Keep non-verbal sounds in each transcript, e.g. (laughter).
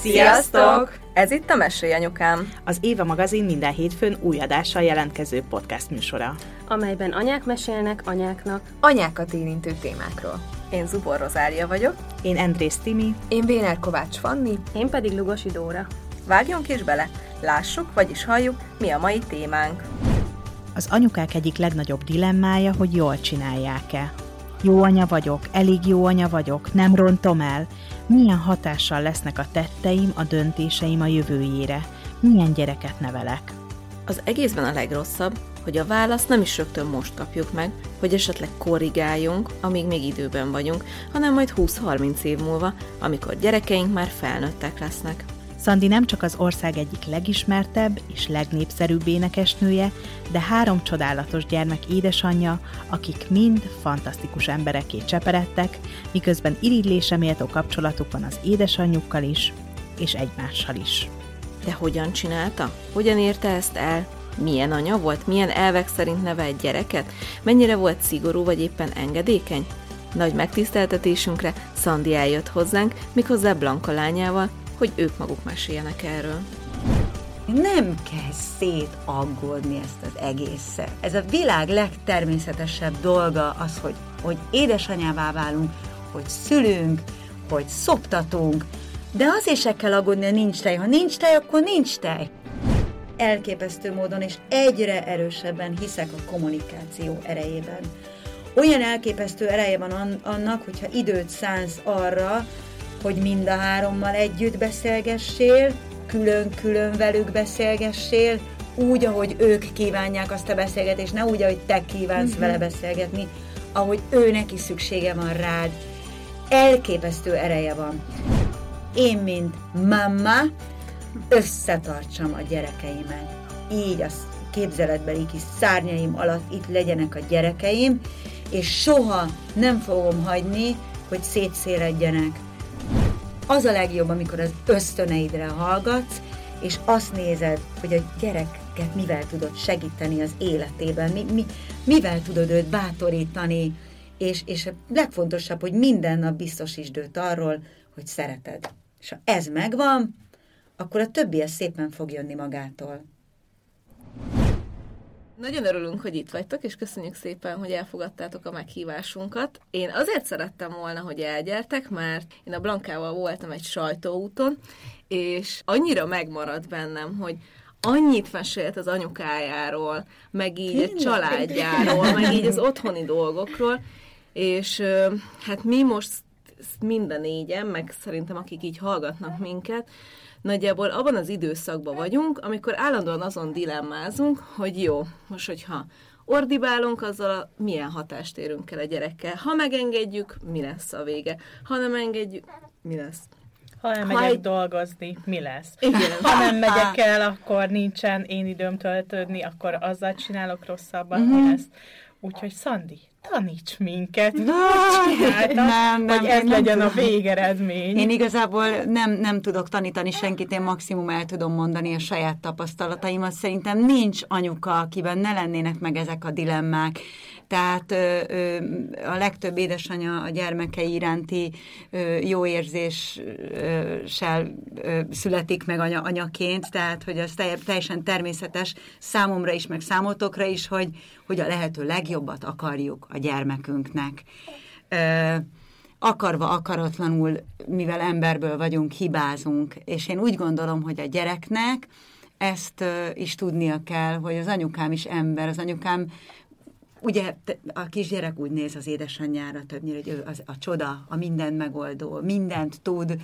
Sziasztok! Ez itt a Mesélj Anyukám. Az Éva magazin minden hétfőn új adással jelentkező podcast műsora. amelyben anyák mesélnek anyáknak. Anyákat érintő témákról. Én Zubor Rozália vagyok. Én Andrész Timi. Én Véner Kovács Fanni. Én pedig Lugosi Dóra. Vágjunk is bele, lássuk, vagyis halljuk, mi a mai témánk. Az anyukák egyik legnagyobb dilemmája, hogy jól csinálják-e. Jó anya vagyok, elég jó anya vagyok, nem rontom el. Milyen hatással lesznek a tetteim, a döntéseim a jövőjére? Milyen gyereket nevelek? Az egészben a legrosszabb, hogy a választ nem is rögtön most kapjuk meg, hogy esetleg korrigáljunk, amíg még időben vagyunk, hanem majd 20-30 év múlva, amikor gyerekeink már felnőttek lesznek. Szandi nem csak az ország egyik legismertebb és legnépszerűbb énekesnője, de három csodálatos gyermek édesanyja, akik mind fantasztikus embereké cseperedtek, miközben irigylése méltó kapcsolatuk van az édesanyjukkal is, és egymással is. De hogyan csinálta? Hogyan érte ezt el? Milyen anya volt? Milyen elvek szerint nevelt gyereket? Mennyire volt szigorú vagy éppen engedékeny? Nagy megtiszteltetésünkre Szandi eljött hozzánk, méghozzá Blanka lányával, hogy ők maguk meséljenek erről. Nem kell szétaggódni ezt az egészet. Ez a világ legtermészetesebb dolga az, hogy, hogy édesanyává válunk, hogy szülünk, hogy szoptatunk, de azért se kell aggódni, hogy nincs tej. Ha nincs tej, akkor nincs tej. Elképesztő módon és egyre erősebben hiszek a kommunikáció erejében. Olyan elképesztő ereje van annak, hogyha időt szánsz arra, hogy mind a hárommal együtt beszélgessél, külön-külön velük beszélgessél, úgy, ahogy ők kívánják azt a beszélgetést, ne úgy, ahogy te kívánsz uh-huh. vele beszélgetni, ahogy ő neki szüksége van rád. Elképesztő ereje van. Én, mint mamma, összetartsam a gyerekeimet. Így a képzeletbeli kis szárnyaim alatt itt legyenek a gyerekeim, és soha nem fogom hagyni, hogy szétszéledjenek az a legjobb, amikor az ösztöneidre hallgatsz, és azt nézed, hogy a gyereket mivel tudod segíteni az életében, mi, mi, mivel tudod őt bátorítani, és, és a legfontosabb, hogy minden nap biztosítsd őt arról, hogy szereted. És ha ez megvan, akkor a többi ez szépen fog jönni magától. Nagyon örülünk, hogy itt vagytok, és köszönjük szépen, hogy elfogadtátok a meghívásunkat. Én azért szerettem volna, hogy elgyertek, mert én a Blankával voltam egy sajtóúton, és annyira megmaradt bennem, hogy annyit mesélt az anyukájáról, meg így a családjáról, meg így az otthoni dolgokról, és hát mi most mind a négyen, meg szerintem akik így hallgatnak minket, nagyjából abban az időszakban vagyunk, amikor állandóan azon dilemmázunk, hogy jó, most hogyha ordibálunk, azzal a milyen hatást érünk el a gyerekkel. Ha megengedjük, mi lesz a vége? Ha nem engedjük, mi lesz? Ha nem megyek egy... dolgozni, mi lesz? Igen. Ha nem megyek el, akkor nincsen én időm töltődni, akkor azzal csinálok rosszabbat, uh-huh. mi mhm. lesz? Úgyhogy Szandi, taníts minket, no, nem, nem, hogy ez legyen a végeredmény. Én igazából nem, nem tudok tanítani senkit, én maximum el tudom mondani a saját tapasztalataimat. Szerintem nincs anyuka, akiben ne lennének meg ezek a dilemmák. Tehát a legtöbb édesanyja a gyermekei iránti jó érzéssel születik meg anya, anyaként, tehát hogy az teljesen természetes számomra is, meg számotokra is, hogy, hogy a lehető legjobbat akarjuk a gyermekünknek. Akarva, akaratlanul, mivel emberből vagyunk, hibázunk, és én úgy gondolom, hogy a gyereknek ezt is tudnia kell, hogy az anyukám is ember, az anyukám ugye a kisgyerek úgy néz az édesanyjára többnyire, hogy ő az, a csoda, a mindent megoldó, mindent tud,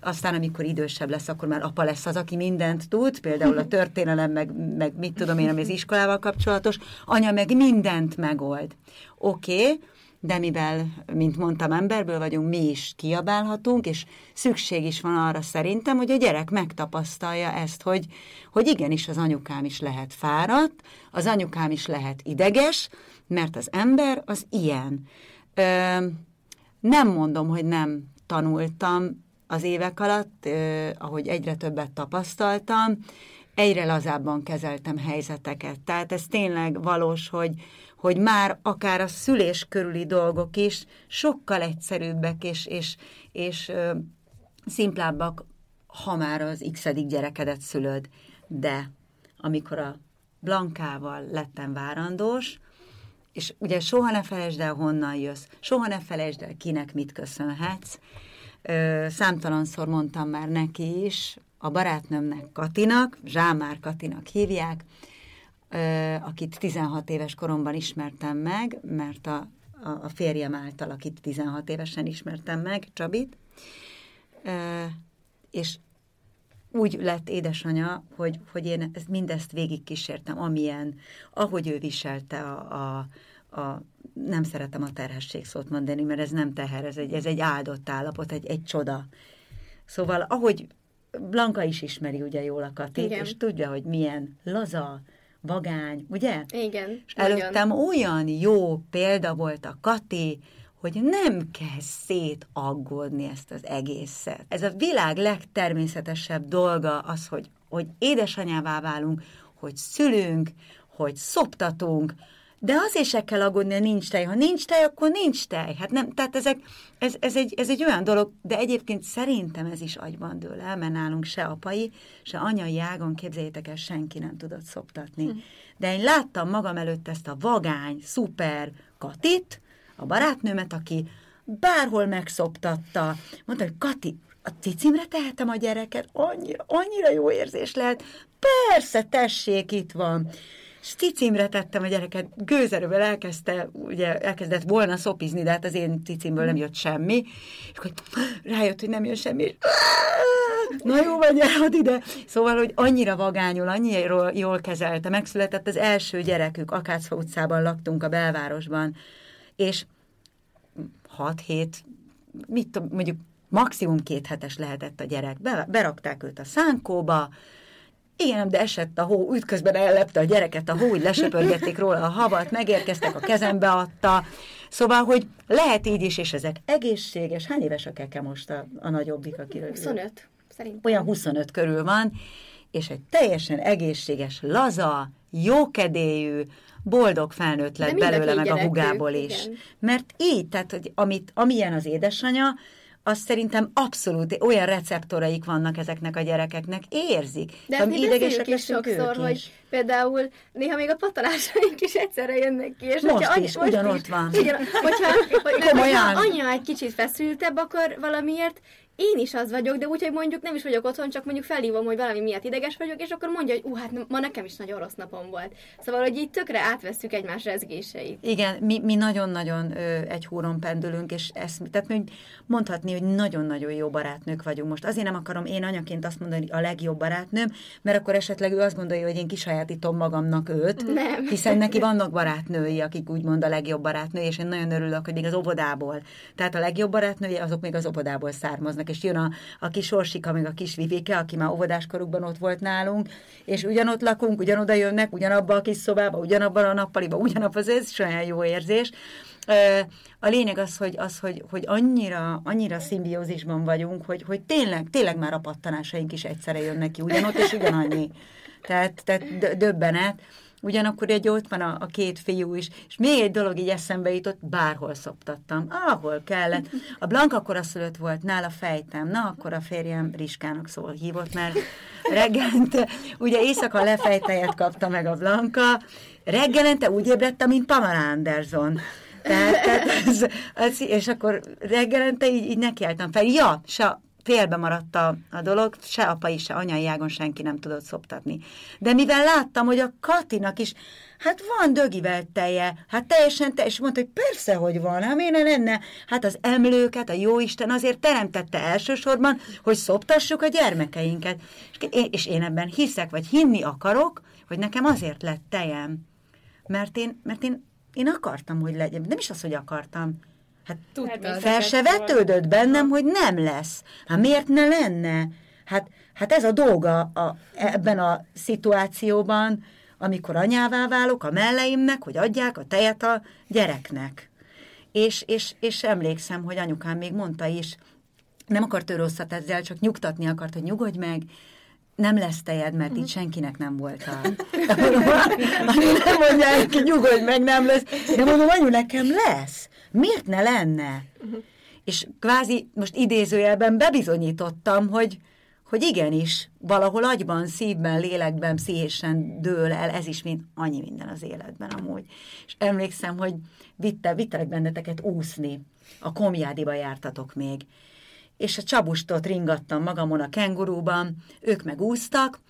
aztán amikor idősebb lesz, akkor már apa lesz az, aki mindent tud, például a történelem, meg, meg mit tudom én, ami az iskolával kapcsolatos, anya meg mindent megold. Oké, okay, de mivel, mint mondtam, emberből vagyunk, mi is kiabálhatunk, és szükség is van arra szerintem, hogy a gyerek megtapasztalja ezt, hogy, hogy igenis az anyukám is lehet fáradt, az anyukám is lehet ideges, mert az ember az ilyen. Ö, nem mondom, hogy nem tanultam az évek alatt, ö, ahogy egyre többet tapasztaltam, egyre lazábban kezeltem helyzeteket. Tehát ez tényleg valós, hogy, hogy már akár a szülés körüli dolgok is sokkal egyszerűbbek és, és, és ö, szimplábbak ha már az x gyerekedet szülöd. De amikor a Blankával lettem várandós, és ugye soha ne felejtsd el, honnan jössz, soha ne felejtsd el, kinek mit köszönhetsz. Ö, számtalanszor mondtam már neki is, a barátnőmnek Katinak, Zsámár Katinak hívják, akit 16 éves koromban ismertem meg, mert a, a, férjem által, akit 16 évesen ismertem meg, Csabit, és úgy lett édesanyja, hogy, hogy én ezt, mindezt végigkísértem, amilyen, ahogy ő viselte a, a, a nem szeretem a terhesség szót mondani, mert ez nem teher, ez egy, ez egy áldott állapot, egy, egy csoda. Szóval, ahogy Blanka is ismeri ugye jól a Katit, Igen. és tudja, hogy milyen laza, vagány, ugye? Igen. És előttem olyan jó példa volt a Kati, hogy nem kell szétaggódni ezt az egészet. Ez a világ legtermészetesebb dolga az, hogy, hogy édesanyává válunk, hogy szülünk, hogy szoptatunk, de azért se kell aggódni, ha nincs tej. Ha nincs tej, akkor nincs tej. Hát nem, tehát ezek, ez, ez, egy, ez egy olyan dolog, de egyébként szerintem ez is agyban dől el, mert nálunk se apai, se anyai ágon, képzeljétek el, senki nem tudott szoptatni. De én láttam magam előtt ezt a vagány, szuper Katit, a barátnőmet, aki bárhol megszoptatta. Mondta, hogy Kati, a cicimre tehetem a gyereket, annyira, annyira jó érzés lehet. Persze, tessék, itt van. És cicimre tettem a gyereket, gőzerővel elkezdte, ugye elkezdett volna szopizni, de hát az én cicimből nem jött semmi. És akkor rájött, hogy nem jön semmi, és na jó, vagy add ide. Szóval, hogy annyira vagányul, annyira jól kezelte. Megszületett az első gyerekük, Akácfa utcában laktunk a belvárosban, és 6-7, mit tudom, mondjuk maximum két hetes lehetett a gyerek. Be, berakták őt a szánkóba, igen, de esett a hó, ütközben ellepte a gyereket a hó, úgy lesöpörgették róla a havat, megérkeztek, a kezembe adta. Szóval, hogy lehet így is, és ezek egészséges. Hány éves a keke most a, a nagyobbik, akiről? 25, szerintem. Olyan 25 körül van, és egy teljesen egészséges, laza, jókedélyű, boldog felnőtt lett belőle, meg a hugából is. igen. Mert így, tehát hogy amit, amilyen az édesanyja, az szerintem abszolút olyan receptoraik vannak ezeknek a gyerekeknek, érzik. De mi beszéljük is sokszor, hogy is. például néha még a patalásaink is egyszerre jönnek ki. És Most is, ugyanott van. Ugyan, (laughs) hogyha, Komolyan. hogyha anya egy kicsit feszültebb, akkor valamiért én is az vagyok, de úgy, hogy mondjuk nem is vagyok otthon, csak mondjuk felhívom, hogy valami miatt ideges vagyok, és akkor mondja, hogy ú, hát ma nekem is nagyon rossz napom volt. Szóval, hogy így tökre átvesszük egymás rezgéseit. Igen, mi, mi nagyon-nagyon egy húron pendülünk, és ezt, tehát mi mondhatni, hogy nagyon-nagyon jó barátnők vagyunk most. Azért nem akarom én anyaként azt mondani, hogy a legjobb barátnőm, mert akkor esetleg ő azt gondolja, hogy én kisajátítom magamnak őt, Nem. hiszen neki vannak barátnői, akik úgymond a legjobb barátnői, és én nagyon örülök, hogy még az óvodából. Tehát a legjobb barátnői, azok még az óvodából származnak, és jön a, a kis Orsika, meg a kis Vivike, aki már óvodáskorukban ott volt nálunk, és ugyanott lakunk, ugyanoda jönnek, ugyanabba a kis szobába, ugyanabban a nappaliba, ugyanabban, az ez is olyan jó érzés. A lényeg az, hogy, az, hogy, hogy annyira, annyira szimbiózisban vagyunk, hogy, hogy tényleg, tényleg már a pattanásaink is egyszerre jönnek ki, ugyanott és ugyanannyi. Tehát, tehát dö- döbbenet. Ugyanakkor egy ott van a, a két fiú is, és még egy dolog így eszembe jutott, bárhol szoptattam, ahol kellett. A Blanka koraszülött volt, nála fejtem, na akkor a férjem Riskának szól hívott, mert reggelente, ugye éjszaka lefejtejet kapta meg a Blanka, reggelente úgy ébredtem, mint Pamela Anderson. Tehát, tehát ez, ez, és akkor reggelente így, így nekiálltam fel. Ja, se félbe maradt a, a dolog, se apai, se anyai ágon senki nem tudott szoptatni. De mivel láttam, hogy a Katinak is, hát van dögivel teje, hát teljesen te, és mondta, hogy persze, hogy van, hát miért ne lenne? Hát az emlőket, a jóisten azért teremtette elsősorban, hogy szoptassuk a gyermekeinket. És én, és én ebben hiszek, vagy hinni akarok, hogy nekem azért lett tejem. Mert én, mert én, én akartam, hogy legyen. Nem is az, hogy akartam. Hát Tudtad. fel se vetődött bennem, hogy nem lesz. Hát miért ne lenne? Hát, hát ez a dolga a, ebben a szituációban, amikor anyává válok a melleimnek, hogy adják a tejet a gyereknek. És, és, és emlékszem, hogy anyukám még mondta is, nem akart ő rosszat ezzel, csak nyugtatni akart, hogy nyugodj meg, nem lesz tejed, mert itt senkinek nem volt a... Anyu nem mondják nyugodj meg, nem lesz. De mondom, anyu, nekem lesz. Miért ne lenne? És kvázi most idézőjelben bebizonyítottam, hogy, hogy igenis, valahol agyban, szívben, lélekben, pszichésen dől el, ez is mind annyi minden az életben amúgy. És emlékszem, hogy vitte, vittelek benneteket úszni, a komjádiba jártatok még, és a csabustot ringattam magamon a kengurúban, ők meg úsztak,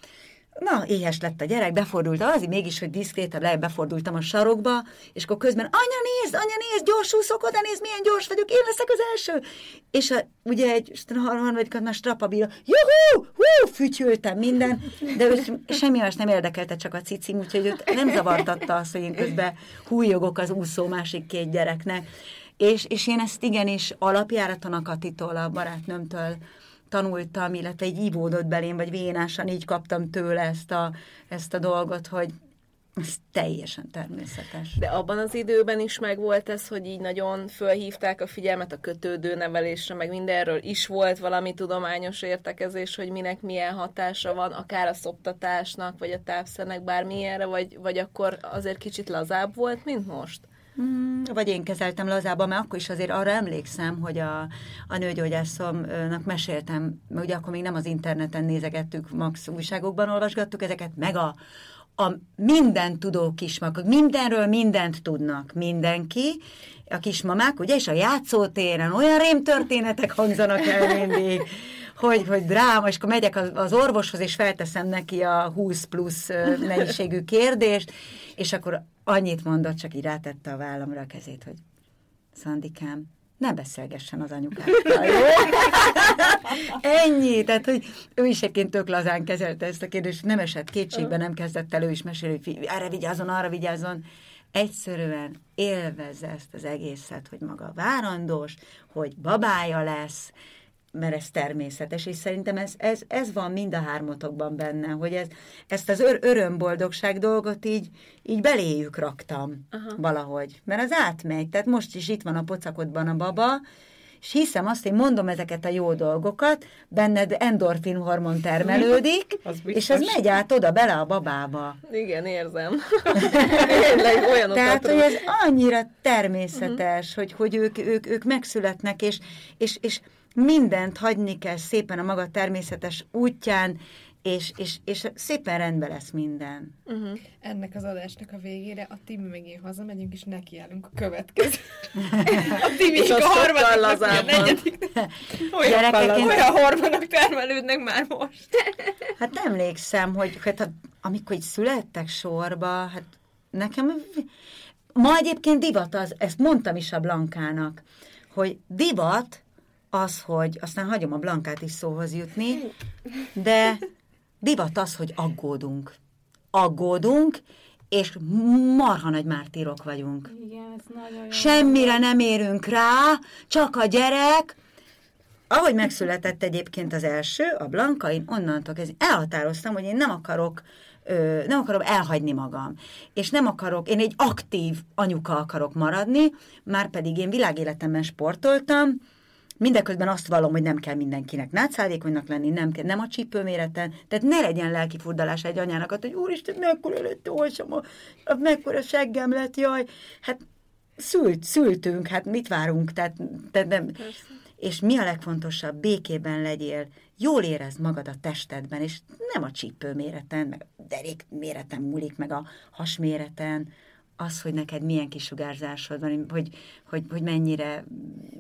Na, éhes lett a gyerek, befordult az, mégis, hogy diszkrétabb, befordultam a sarokba, és akkor közben, anya nézd, anya nézd, gyors úszok, oda nézd, milyen gyors vagyok, én leszek az első. És a, ugye egy a harmadikat már strapabíra, juhú, hú, fütyültem minden, de ő semmi más nem érdekelte, csak a cicim, úgyhogy őt nem zavartatta azt, hogy én közben hújogok az úszó másik két gyereknek. És, és én ezt igenis alapjáraton a Katitól, a barátnőmtől tanultam, illetve egy ívódott belém, vagy vénásan így kaptam tőle ezt a, ezt a dolgot, hogy ez teljesen természetes. De abban az időben is meg volt ez, hogy így nagyon fölhívták a figyelmet a kötődő nevelésre, meg mindenről is volt valami tudományos értekezés, hogy minek milyen hatása van, akár a szoptatásnak, vagy a tápszernek bármilyenre, vagy, vagy akkor azért kicsit lazább volt, mint most? Hmm, vagy én kezeltem lazába, mert akkor is azért arra emlékszem, hogy a, a nőgyógyászomnak meséltem, mert ugye akkor még nem az interneten nézegettük, max újságokban olvasgattuk ezeket, meg a, a minden tudó kismakok, mindenről mindent tudnak mindenki, a kismamák, ugye, és a játszótéren olyan rémtörténetek hangzanak el mindig, (laughs) hogy, hogy dráma, és akkor megyek az, orvoshoz, és felteszem neki a 20 plusz mennyiségű (laughs) kérdést, és akkor annyit mondott, csak így rátette a vállamra a kezét, hogy Szandikám, ne beszélgessen az anyukákkal, jó? (laughs) Ennyi, tehát, hogy ő is egyébként tök lazán kezelte ezt a kérdést, nem esett kétségbe, nem kezdett elő is mesélni, hogy erre vigyázzon, arra vigyázzon. Egyszerűen élvezze ezt az egészet, hogy maga várandós, hogy babája lesz, mert ez természetes, és szerintem ez, ez, ez van mind a hármatokban benne, hogy ez, ezt az ör, örömboldogság dolgot így, így beléjük raktam Aha. valahogy, mert az átmegy, tehát most is itt van a pocakodban a baba, és hiszem azt, hogy mondom ezeket a jó dolgokat, benned endorfin hormon termelődik, (laughs) az és ez megy át oda bele a babába. Igen, érzem. (laughs) olyan Tehát, hogy ez annyira természetes, uh-huh. hogy, hogy ők, ők, ők megszületnek, és, és, és mindent hagyni kell szépen a maga természetes útján, és, és, és szépen rendben lesz minden. Uh-huh. Ennek az adásnak a végére a Timi meg én hazamegyünk, és nekiállunk a következő. a Timi a harmadik, a negyedik. (laughs) Olyan, olyan hormonok termelődnek már most. (laughs) hát emlékszem, hogy hát, amikor így születtek sorba, hát nekem ma egyébként divat az, ezt mondtam is a Blankának, hogy divat az, hogy aztán hagyom a Blankát is szóhoz jutni, de divat az, hogy aggódunk. Aggódunk, és marha nagy mártírok vagyunk. Igen, ez nagyon Semmire nem érünk rá, csak a gyerek. Ahogy megszületett egyébként az első, a Blanka, én onnantól kezdve elhatároztam, hogy én nem akarok ö, nem akarom elhagyni magam, és nem akarok, én egy aktív anyuka akarok maradni, már pedig én világéletemben sportoltam, Mindeközben azt vallom, hogy nem kell mindenkinek nátszálvékonynak lenni, nem, kell, nem a csípőméreten, tehát ne legyen lelki furdalás egy anyának, hogy úristen, mekkora lett olsom, mekkora seggem lett, jaj, hát szült, szültünk, hát mit várunk, tehát, tehát nem. És mi a legfontosabb, békében legyél, jól érezd magad a testedben, és nem a csípő méreten, meg a derék méreten múlik, meg a hasméreten, az, hogy neked milyen kisugárzásod van, hogy, hogy, hogy mennyire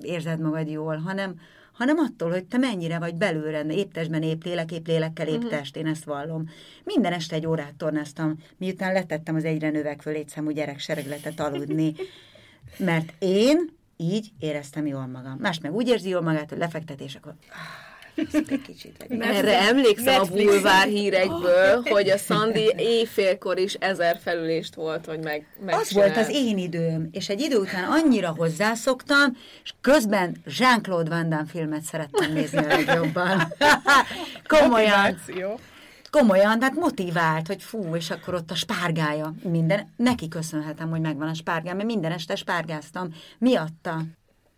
érzed magad jól, hanem, hanem attól, hogy te mennyire vagy belőle, épp testben, épp lélek, épp lélekkel, épp uh-huh. test, én ezt vallom. Minden este egy órát tornáztam, miután letettem az egyre növekvő létszámú gyerek seregletet aludni, mert én így éreztem jól magam. Más meg úgy érzi jól magát, hogy lefektetés, akkor kicsit Erre emlékszem a bulvár hírekből, (laughs) hogy a Szandi éjfélkor is ezer felülést volt, hogy meg, meg Az volt az én időm, és egy idő után annyira hozzászoktam, és közben Jean-Claude Van Damme filmet szerettem nézni a legjobban. (laughs) Komolyan. komolyan, tehát motivált, hogy fú, és akkor ott a spárgája, minden, neki köszönhetem, hogy megvan a spárgám, mert minden este spárgáztam, miatta.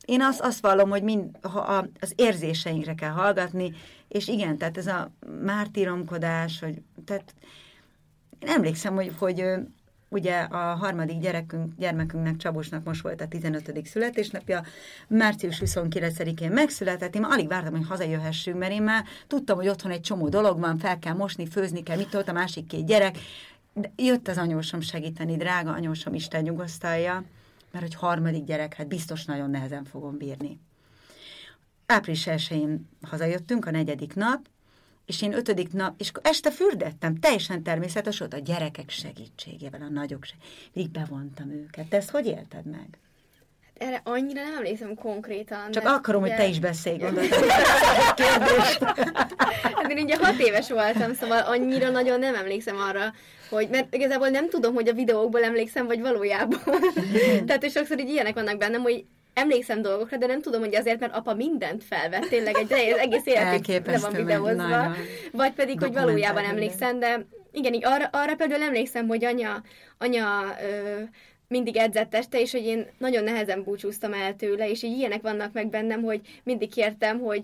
Én azt, azt vallom, hogy mind, ha a, az érzéseinkre kell hallgatni, és igen, tehát ez a mártíromkodás, hogy, tehát én emlékszem, hogy, hogy ugye a harmadik gyerekünk, gyermekünknek, Csabosnak most volt a 15. születésnapja, március 29-én megszületett, én alig vártam, hogy hazajöhessünk, mert én már tudtam, hogy otthon egy csomó dolog van, fel kell mosni, főzni kell, mit volt a másik két gyerek, de jött az anyósom segíteni, drága anyósom, Isten nyugosztalja, mert hogy harmadik gyerek, hát biztos nagyon nehezen fogom bírni. Április 1 hazajöttünk, a negyedik nap, és én ötödik nap, és este fürdettem, teljesen természetes volt a gyerekek segítségével, a nagyok segítségével. Mindig bevontam őket. Te ezt hogy élted meg? Hát erre annyira nem emlékszem konkrétan. Csak akarom, ugye... hogy te is beszélj, gondolod. (laughs) hát én ugye hat éves voltam, szóval annyira nagyon nem emlékszem arra, hogy, mert igazából nem tudom, hogy a videókból emlékszem, vagy valójában. (laughs) Tehát és sokszor így ilyenek vannak bennem, hogy emlékszem dolgokra, de nem tudom, hogy azért, mert apa mindent felvett, tényleg egy az egész életig le van videózva, vagy pedig, hogy valójában emlékszem, de igen, így arra, arra például emlékszem, hogy anya, anya ö, mindig edzett este, és hogy én nagyon nehezen búcsúztam el tőle, és így ilyenek vannak meg bennem, hogy mindig kértem, hogy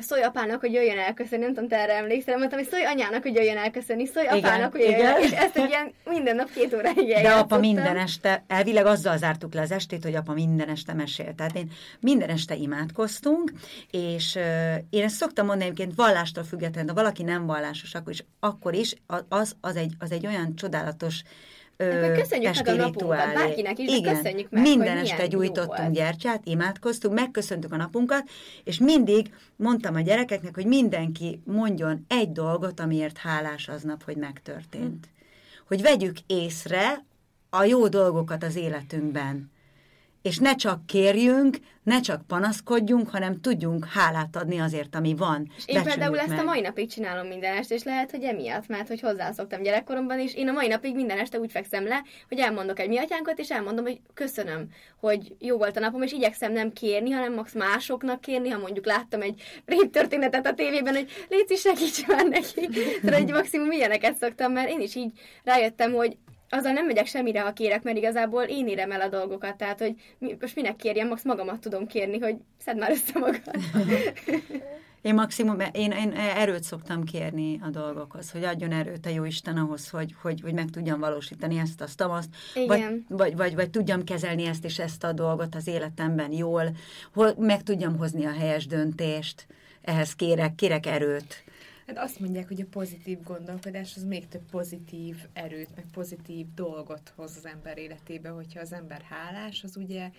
szólj apának, hogy jöjjön elköszönni, nem tudom, te erre emlékszel, mondtam, hogy szólj anyának, hogy jöjjön elköszönni, szólj igen, apának, hogy jöjjön. igen. és ezt egy ilyen minden nap két óráig De apa minden este, elvileg azzal zártuk le az estét, hogy apa minden este mesélt. Tehát én minden este imádkoztunk, és uh, én ezt szoktam mondani egyébként vallástól függetlenül, de valaki nem vallásos, akkor is, akkor is az, az, egy, az egy olyan csodálatos ö, köszönjük meg a napunkat, bárkinek is, Igen, köszönjük meg, minden este gyújtottunk gyertyát, imádkoztunk, megköszöntük a napunkat, és mindig mondtam a gyerekeknek, hogy mindenki mondjon egy dolgot, amiért hálás aznap, hogy megtörtént. Hm. Hogy vegyük észre a jó dolgokat az életünkben és ne csak kérjünk, ne csak panaszkodjunk, hanem tudjunk hálát adni azért, ami van. És én például meg. ezt a mai napig csinálom minden este, és lehet, hogy emiatt, mert hogy hozzászoktam gyerekkoromban is, én a mai napig minden este úgy fekszem le, hogy elmondok egy mi atyánkat, és elmondom, hogy köszönöm, hogy jó volt a napom, és igyekszem nem kérni, hanem max másoknak kérni, ha mondjuk láttam egy rép történetet a tévében, hogy légy segíts már neki. (laughs) Tehát egy maximum ilyeneket szoktam, mert én is így rájöttem, hogy azzal nem megyek semmire, ha kérek, mert igazából én érem el a dolgokat, tehát hogy mi, most minek kérjem, max magamat tudom kérni, hogy szedd már össze magad. (laughs) Én maximum, én, én erőt szoktam kérni a dolgokhoz, hogy adjon erőt a jó Isten ahhoz, hogy, hogy, hogy meg tudjam valósítani ezt, azt, azt, vagy, vagy, vagy, vagy tudjam kezelni ezt és ezt a dolgot az életemben jól, hol meg tudjam hozni a helyes döntést, ehhez kérek, kérek erőt. Hát azt mondják, hogy a pozitív gondolkodás az még több pozitív erőt, meg pozitív dolgot hoz az ember életébe, hogyha az ember hálás, az ugye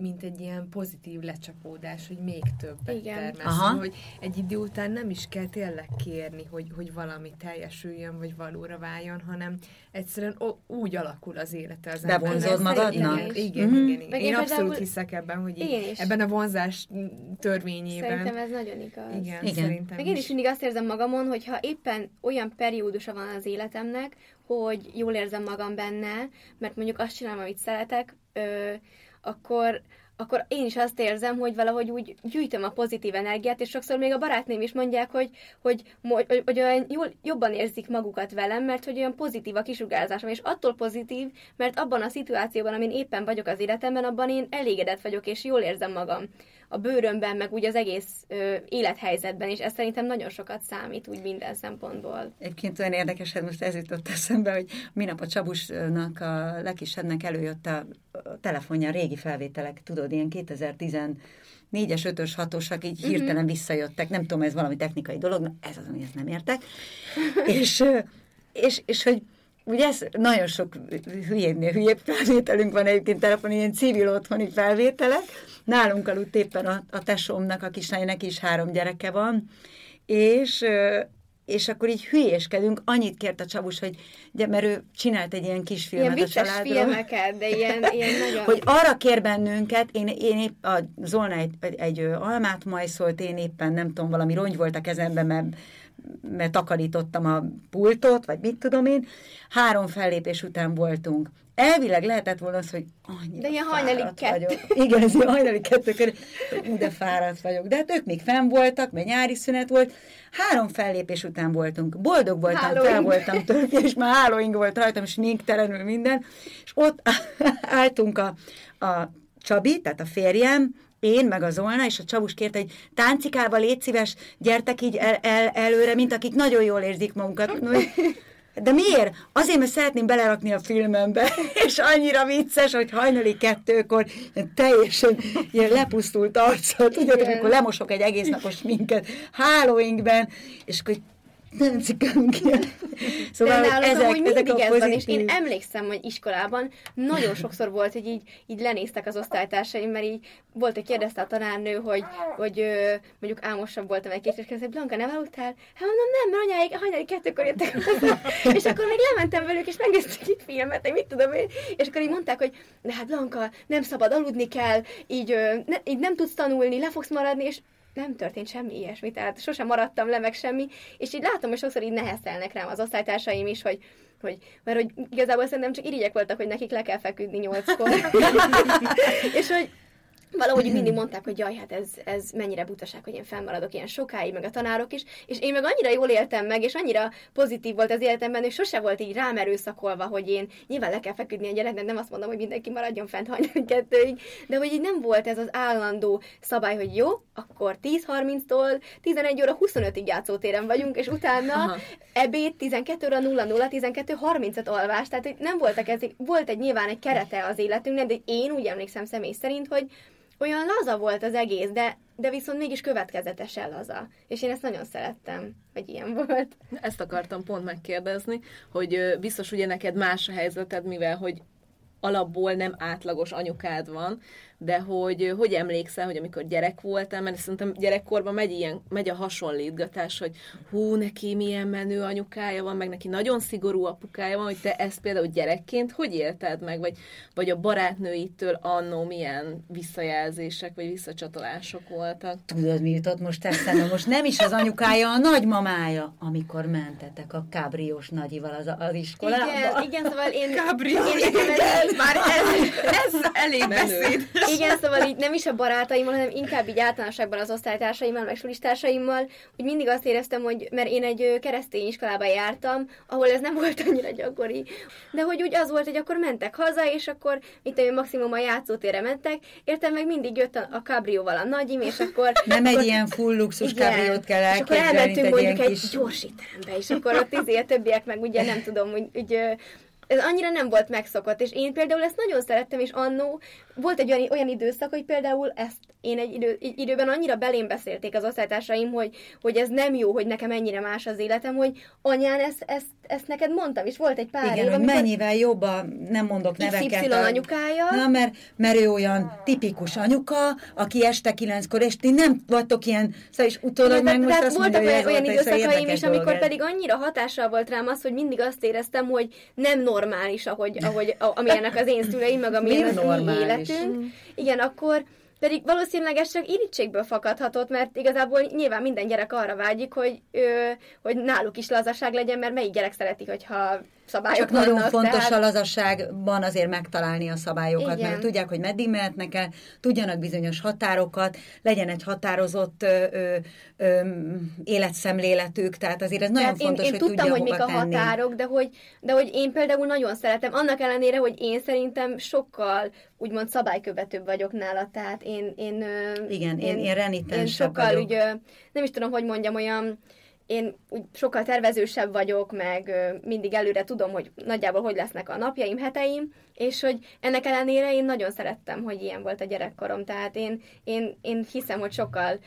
mint egy ilyen pozitív lecsapódás, hogy még többet Igen. termesz. Hogy egy idő után nem is kell tényleg kérni, hogy, hogy valami teljesüljön, vagy valóra váljon, hanem egyszerűen úgy alakul az élete az embernek. Bevonzod magadnak? Igen, igen, mm-hmm. igen. igen. Én, én abszolút hiszek ebben, hogy így, ebben a vonzás törvényében. Szerintem ez nagyon igaz. Igen, igen. szerintem Meg én is mindig azt érzem magamon, hogy ha éppen olyan periódusa van az életemnek, hogy jól érzem magam benne, mert mondjuk azt csinálom, amit szeretek, ö, akkor, akkor én is azt érzem, hogy valahogy úgy gyűjtöm a pozitív energiát, és sokszor még a barátném is mondják, hogy, hogy, hogy, hogy olyan jól, jobban érzik magukat velem, mert hogy olyan pozitív a kisugárzásom, és attól pozitív, mert abban a szituációban, amin éppen vagyok az életemben, abban én elégedett vagyok, és jól érzem magam a bőrömben, meg úgy az egész ö, élethelyzetben, és ez szerintem nagyon sokat számít úgy minden szempontból. Egyébként olyan érdekes, hogy most ez jutott eszembe, hogy minap a Csabusnak, a legkisebbnek előjött a telefonja, a régi felvételek, tudod, ilyen 2010 négyes, ötös, hatosak így uh-huh. hirtelen visszajöttek. Nem tudom, ez valami technikai dolog, ez az, ami ezt nem értek. (laughs) és, és, és hogy ugye ez nagyon sok hülyénél hülyébb felvételünk van egyébként telefon, ilyen civil otthoni felvételek. Nálunk aludt éppen a, a tesómnak, a kislánynak is három gyereke van, és és akkor így hülyéskedünk, annyit kért a Csabus, hogy ugye, mert ő csinált egy ilyen kis filmet ilyen a családról. filmeket, de ilyen, ilyen (laughs) nagyon... Hogy arra kér bennünket, én, én épp a Zolna egy, egy, egy almát majszolt, én éppen nem tudom, valami rongy volt a kezemben, mert mert takarítottam a pultot, vagy mit tudom én, három fellépés után voltunk. Elvileg lehetett volna az, hogy annyira De ilyen hajnali kettő. Igen, ez ilyen hajnali kettő, de fáradt vagyok. De hát ők még fenn voltak, mert nyári szünet volt. Három fellépés után voltunk. Boldog voltam, Halloween. fel voltam törve, és már hálóing volt rajtam, és telenül minden. És ott (laughs) álltunk a, a Csabi, tehát a férjem, én, meg az Zolna, és a Csavus kérte, hogy táncikával légy szíves, gyertek így el, el, előre, mint akik nagyon jól érzik magukat. De miért? Azért, mert szeretném belerakni a filmembe, (laughs) és annyira vicces, hogy hajnali kettőkor teljesen ilyen lepusztult arccal, tudjátok, amikor lemosok egy egész napos minket Halloweenben, és akkor nem cikkelünk ilyen. Szóval, nálunk ezek, amúgy ezek mindig ez van, és én emlékszem, hogy iskolában nagyon sokszor volt, hogy így, így lenéztek az osztálytársaim, mert így volt, hogy kérdezte a tanárnő, hogy, hogy mondjuk álmosabb voltam egy kicsit, kérdezte, Blanka, nem aludtál? Hát mondom, nem, mert anyáig hajnali kettőkor jöttek és akkor még lementem velük, és megnéztük egy filmet, hogy mit tudom én, és akkor így mondták, hogy de hát Blanka, nem szabad aludni kell, így, ne, így nem tudsz tanulni, le fogsz maradni, és nem történt semmi ilyesmi, tehát sosem maradtam le meg semmi, és így látom, hogy sokszor így neheztelnek rám az osztálytársaim is, hogy, hogy, mert hogy igazából szerintem csak irigyek voltak, hogy nekik le kell feküdni nyolckor. (laughs) (laughs) és hogy valahogy mindig mondták, hogy jaj, hát ez, ez mennyire butaság, hogy én felmaradok ilyen sokáig, meg a tanárok is, és én meg annyira jól éltem meg, és annyira pozitív volt az életemben, és sose volt így rám erőszakolva, hogy én nyilván le kell feküdni a gyereknek, nem azt mondom, hogy mindenki maradjon fent hajnali kettőig, de hogy így nem volt ez az állandó szabály, hogy jó, akkor 10.30-tól 11 óra 25-ig játszótéren vagyunk, és utána Aha. ebéd 12 óra 00, 12 35 alvás, tehát hogy nem voltak ez, volt egy nyilván egy kerete az életünknek, de én úgy emlékszem személy szerint, hogy olyan laza volt az egész, de, de viszont mégis következetesen laza. És én ezt nagyon szerettem, hogy ilyen volt. Ezt akartam pont megkérdezni, hogy biztos ugye neked más a helyzeted, mivel hogy alapból nem átlagos anyukád van, de hogy hogy emlékszel, hogy amikor gyerek voltál, mert szerintem gyerekkorban megy, ilyen, megy a hasonlítgatás, hogy hú, neki milyen menő anyukája van, meg neki nagyon szigorú apukája van, hogy te ezt például gyerekként hogy élted meg, vagy, vagy a barátnőitől annó milyen visszajelzések, vagy visszacsatolások voltak? Tudod, mi jutott most eszembe? Most nem is az anyukája, a nagymamája, amikor mentetek a kábriós nagyival az, az iskolába. Igen, igen, szóval én... Kábriós, én, ez, már ez, ez elég beszéd. Igen, szóval így nem is a barátaimmal, hanem inkább így általánosságban az osztálytársaimmal, meg sulistársaimmal, hogy mindig azt éreztem, hogy mert én egy keresztény iskolába jártam, ahol ez nem volt annyira gyakori, de hogy úgy az volt, hogy akkor mentek haza, és akkor, mint tudom, maximum a játszótérre mentek, értem meg mindig jött a, a kabrióval a nagyim, és akkor... Nem akkor, egy ilyen full luxus igen, kabriót kell elképzelni, és akkor elmentünk mondjuk egy kis... gyorsíterembe, és akkor ott izé a többiek meg ugye nem tudom, hogy, hogy ez annyira nem volt megszokott, és én például ezt nagyon szerettem, és annó volt egy olyan, olyan időszak, hogy például ezt én egy, idő, egy időben annyira belém beszélték az osztálytársaim, hogy, hogy ez nem jó, hogy nekem ennyire más az életem, hogy anyán, ezt, ezt, ezt neked mondtam, és volt egy pár Igen, év, hogy mennyivel jobb a, nem mondok neveket. XY anyukája. Na, mert, mert ő olyan tipikus anyuka, aki este kilenckor, és ti nem vagytok ilyen, szóval is utólag meg most azt voltak mondja, olyan, olyan időszakaim is, amikor dolog. pedig annyira hatással volt rám az, hogy mindig azt éreztem, hogy nem normális, ahogy, ahogy amilyenek az én szüleim, meg amilyen az mi életünk. Igen, akkor pedig valószínűleg ez csak irítségből fakadhatott, mert igazából nyilván minden gyerek arra vágyik, hogy, ö, hogy náluk is lazaság legyen, mert melyik gyerek szereti, hogyha szabályok Csak vannak, nagyon fontos tehát... a lazaságban azért megtalálni a szabályokat, Igen. mert tudják, hogy meddig mehetnek el, tudjanak bizonyos határokat, legyen egy határozott ö, ö, ö, életszemléletük, tehát azért ez nagyon fontos, én, én hogy tudtam, hogy mik a határok, de hogy, de hogy én például nagyon szeretem, annak ellenére, hogy én szerintem sokkal úgymond szabálykövetőbb vagyok nála, tehát én... én Igen, én, én, én renitensebb én sokkal vagyok. Úgy, nem is tudom, hogy mondjam, olyan én úgy sokkal tervezősebb vagyok, meg mindig előre tudom, hogy nagyjából hogy lesznek a napjaim, heteim, és hogy ennek ellenére én nagyon szerettem, hogy ilyen volt a gyerekkorom. Tehát én, én, én hiszem, hogy sokkal,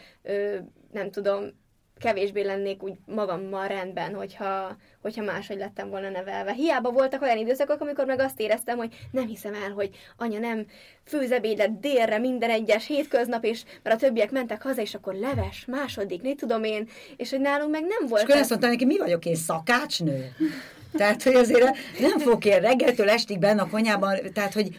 nem tudom, kevésbé lennék úgy magammal rendben, hogyha, hogyha máshogy lettem volna nevelve. Hiába voltak olyan időszakok, amikor meg azt éreztem, hogy nem hiszem el, hogy anya nem főzebédet délre minden egyes hétköznap, és mert a többiek mentek haza, és akkor leves, második, mit tudom én, és hogy nálunk meg nem volt. És akkor azt mondta neki, mi vagyok én, szakácsnő? Tehát, hogy azért nem fogok én reggeltől estig benne a konyában, tehát, hogy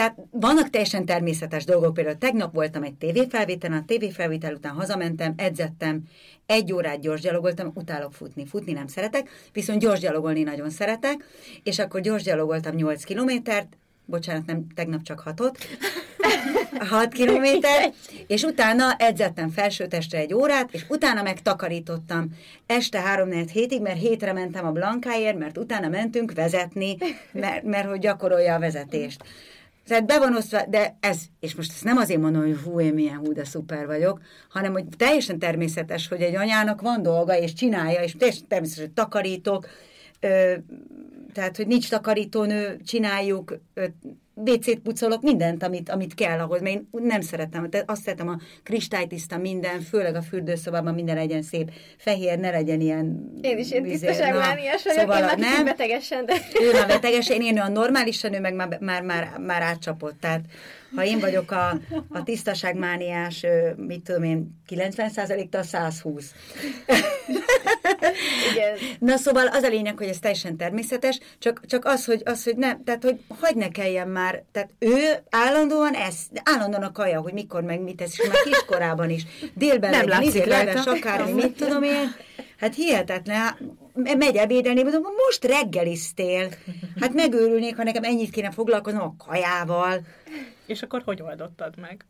tehát vannak teljesen természetes dolgok, például tegnap voltam egy tévéfelvételen, a tévéfelvétel után hazamentem, edzettem, egy órát gyors gyalogoltam, utálok futni, futni nem szeretek, viszont gyors gyalogolni nagyon szeretek, és akkor gyors gyalogoltam 8 kilométert, bocsánat, nem, tegnap csak hatot, (laughs) 6 kilométer, és utána edzettem felsőtestre egy órát, és utána meg takarítottam este 3 hétig, mert hétre mentem a Blankáért, mert utána mentünk vezetni, mert, mert hogy gyakorolja a vezetést. Tehát be van osztva, de ez, és most ezt nem azért mondom, hogy hú, én milyen hú, de szuper vagyok, hanem hogy teljesen természetes, hogy egy anyának van dolga, és csinálja, és teljesen természetes, hogy takarítok, ö, tehát, hogy nincs takarítónő, csináljuk, WC-t pucolok, mindent, amit, amit kell ahhoz, mert én nem szeretem, azt szeretem a kristálytiszta minden, főleg a fürdőszobában minden legyen szép, fehér, ne legyen ilyen... Én is ilyen tisztaságmániás vagyok, szóval én már nem, betegesen, de... Ő már betegesen, én olyan normálisan, ő meg már, már, már, már átcsapott, tehát ha én vagyok a, a tisztaságmániás, mit tudom én, 90%-tal 120. Igen. Na szóval az a lényeg, hogy ez teljesen természetes, csak, csak az, hogy, az, hogy nem, tehát hogy hagyd ne kelljen már, tehát ő állandóan ez, állandóan a kaja, hogy mikor meg mit tesz, és már kiskorában is, délben nem legyen, izé, leves, akármi, mit tudom én, hát hihetetlen, megy ebédelni, mondom, most reggeliztél. Hát megőrülnék, ha nekem ennyit kéne foglalkoznom a kajával. És akkor hogy oldottad meg?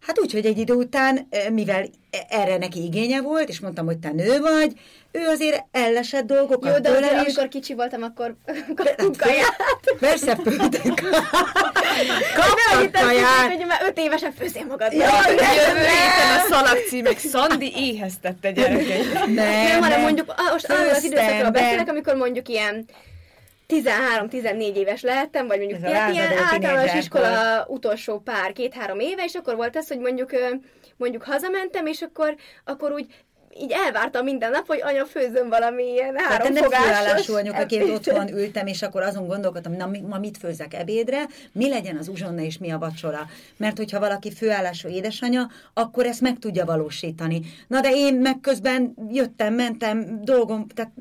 Hát úgy, hogy egy idő után, mivel erre neki igénye volt, és mondtam, hogy te nő vagy, ő azért ellesett dolgokat Jó, de azért, és... amikor kicsi voltam, akkor (laughs) kaptunk kaját. Persze, főtünk. (laughs) Kaptak kaját. Hogy már öt évesen főzél magad. Ja, jövő héten a szalagcímek Szandi éheztette gyerekeit. Nem, nem, hanem mondjuk most arról az időszakról beszélek, amikor mondjuk ilyen 13-14 éves lehettem, vagy mondjuk ilyen, ilyen általános iskola utolsó pár, két-három éve, és akkor volt ez, hogy mondjuk mondjuk hazamentem, és akkor, akkor úgy így elvártam minden nap, hogy anya főzöm valami ilyen háromfogásos. Nem anyukaként otthon ültem, és akkor azon gondolkodtam, na ma mit főzzek ebédre, mi legyen az uzsonna és mi a vacsora. Mert hogyha valaki főállású édesanya, akkor ezt meg tudja valósítani. Na de én meg közben jöttem, mentem, dolgom, tehát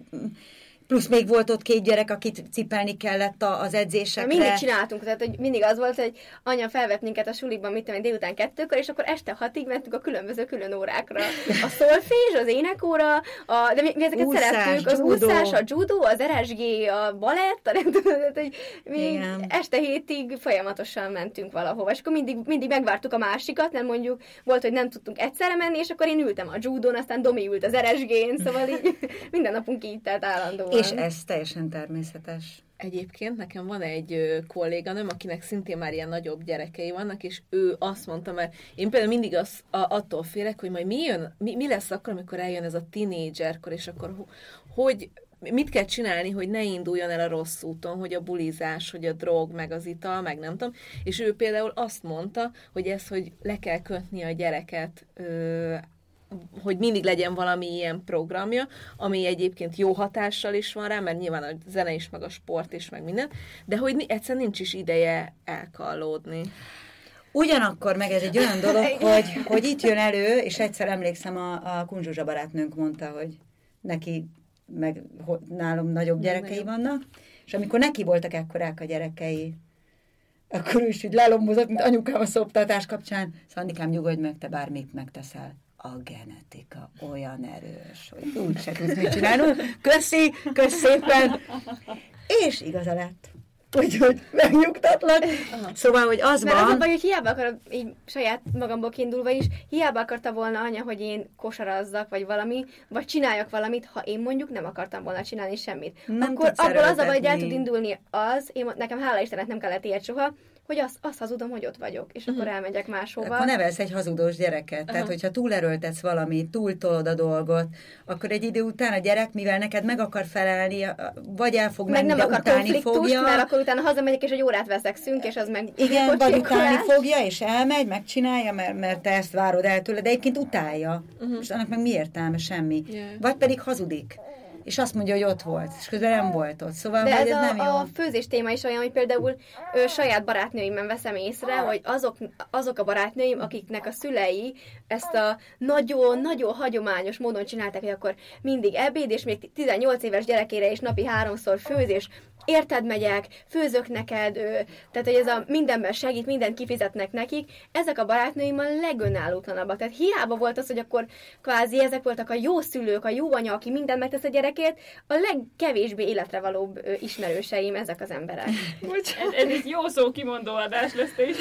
Plusz még volt ott két gyerek, akit cipelni kellett az edzésekre. Mindig csináltunk, tehát hogy mindig az volt, hogy anya felvett minket a sulikban, mit tudom délután kettőkor, és akkor este hatig mentünk a különböző külön órákra. A szolfés, az énekóra, a, de mi, mi ezeket úszás, szerettük, az judo. úszás, a judo, az RSG, a balett, a nem tudom, hogy mi Igen. este hétig folyamatosan mentünk valahova, és akkor mindig, mindig megvártuk a másikat, nem mondjuk volt, hogy nem tudtunk egyszerre menni, és akkor én ültem a judon, aztán Domi ült az RSG-n, szóval így (laughs) minden napunk így telt állandóan. És ez teljesen természetes. Egyébként nekem van egy kolléganőm, akinek szintén már ilyen nagyobb gyerekei vannak, és ő azt mondta, mert én például mindig az, a, attól félek, hogy majd mi, jön, mi, mi lesz akkor, amikor eljön ez a tinédzserkor, és akkor hogy mit kell csinálni, hogy ne induljon el a rossz úton, hogy a bulizás, hogy a drog, meg az ital, meg nem tudom. És ő például azt mondta, hogy ez, hogy le kell kötni a gyereket ö, hogy mindig legyen valami ilyen programja, ami egyébként jó hatással is van rá, mert nyilván a zene is, meg a sport is, meg minden, de hogy egyszerűen nincs is ideje elkallódni. Ugyanakkor meg ez egy olyan dolog, (laughs) hogy, hogy itt jön elő, és egyszer emlékszem, a, a Kunzsuzsa barátnőnk mondta, hogy neki meg nálam nagyobb gyerekei vannak, és amikor neki voltak ekkorák a gyerekei, akkor ő is így lelombozott, mint anyukám a szoptatás kapcsán. Szandikám, nyugodj meg, te bármit megteszel a genetika olyan erős, hogy úgy se tudsz mit csinálni. (laughs) Köszi, kösz szépen. És igaza lett. Úgyhogy megnyugtatlak. Aha. Szóval, hogy az Mert van... az a baj, hogy hiába akarok, így saját magamból kiindulva is, hiába akarta volna anya, hogy én kosarazzak, vagy valami, vagy csináljak valamit, ha én mondjuk nem akartam volna csinálni semmit. Nem akkor abból az a baj, hogy el tud indulni az, én, nekem hála Istennek nem kellett ilyet soha, hogy azt, azt hazudom, hogy ott vagyok, és akkor mhm. elmegyek máshova. Akkor nevelsz egy hazudós gyereket. Aha. Tehát, hogyha túlerőltetsz valamit, túltolod a dolgot, akkor egy idő után a gyerek, mivel neked meg akar felelni, vagy el fog meg menni, nem akar utáni fogja. mert akkor utána hazamegyek, és egy órát veszekszünk, és az meg... Igen, vagy utáni fogja, és elmegy, megcsinálja, mert, mert te ezt várod el tőle, de egyébként utálja. Uh-huh. És annak meg mi értelme? Semmi. Yeah. Vagy pedig hazudik és azt mondja, hogy ott volt, és közben nem volt ott. Szóval, De ez, ez a, nem jó. a főzés téma is olyan, hogy például ő, saját barátnőimben veszem észre, hogy azok, azok a barátnőim, akiknek a szülei ezt a nagyon-nagyon hagyományos módon csinálták, hogy akkor mindig ebéd, és még 18 éves gyerekére is napi háromszor főzés, érted megyek, főzök neked, ő, tehát hogy ez a mindenben segít, mindent kifizetnek nekik, ezek a barátnőim a legönállótlanabbak. Tehát hiába volt az, hogy akkor kvázi ezek voltak a jó szülők, a jó anya, aki mindent megtesz a gyerekért, a legkevésbé életre valóbb ö, ismerőseim ezek az emberek. (laughs) ez, ez egy jó szó kimondó adás lesz, te is.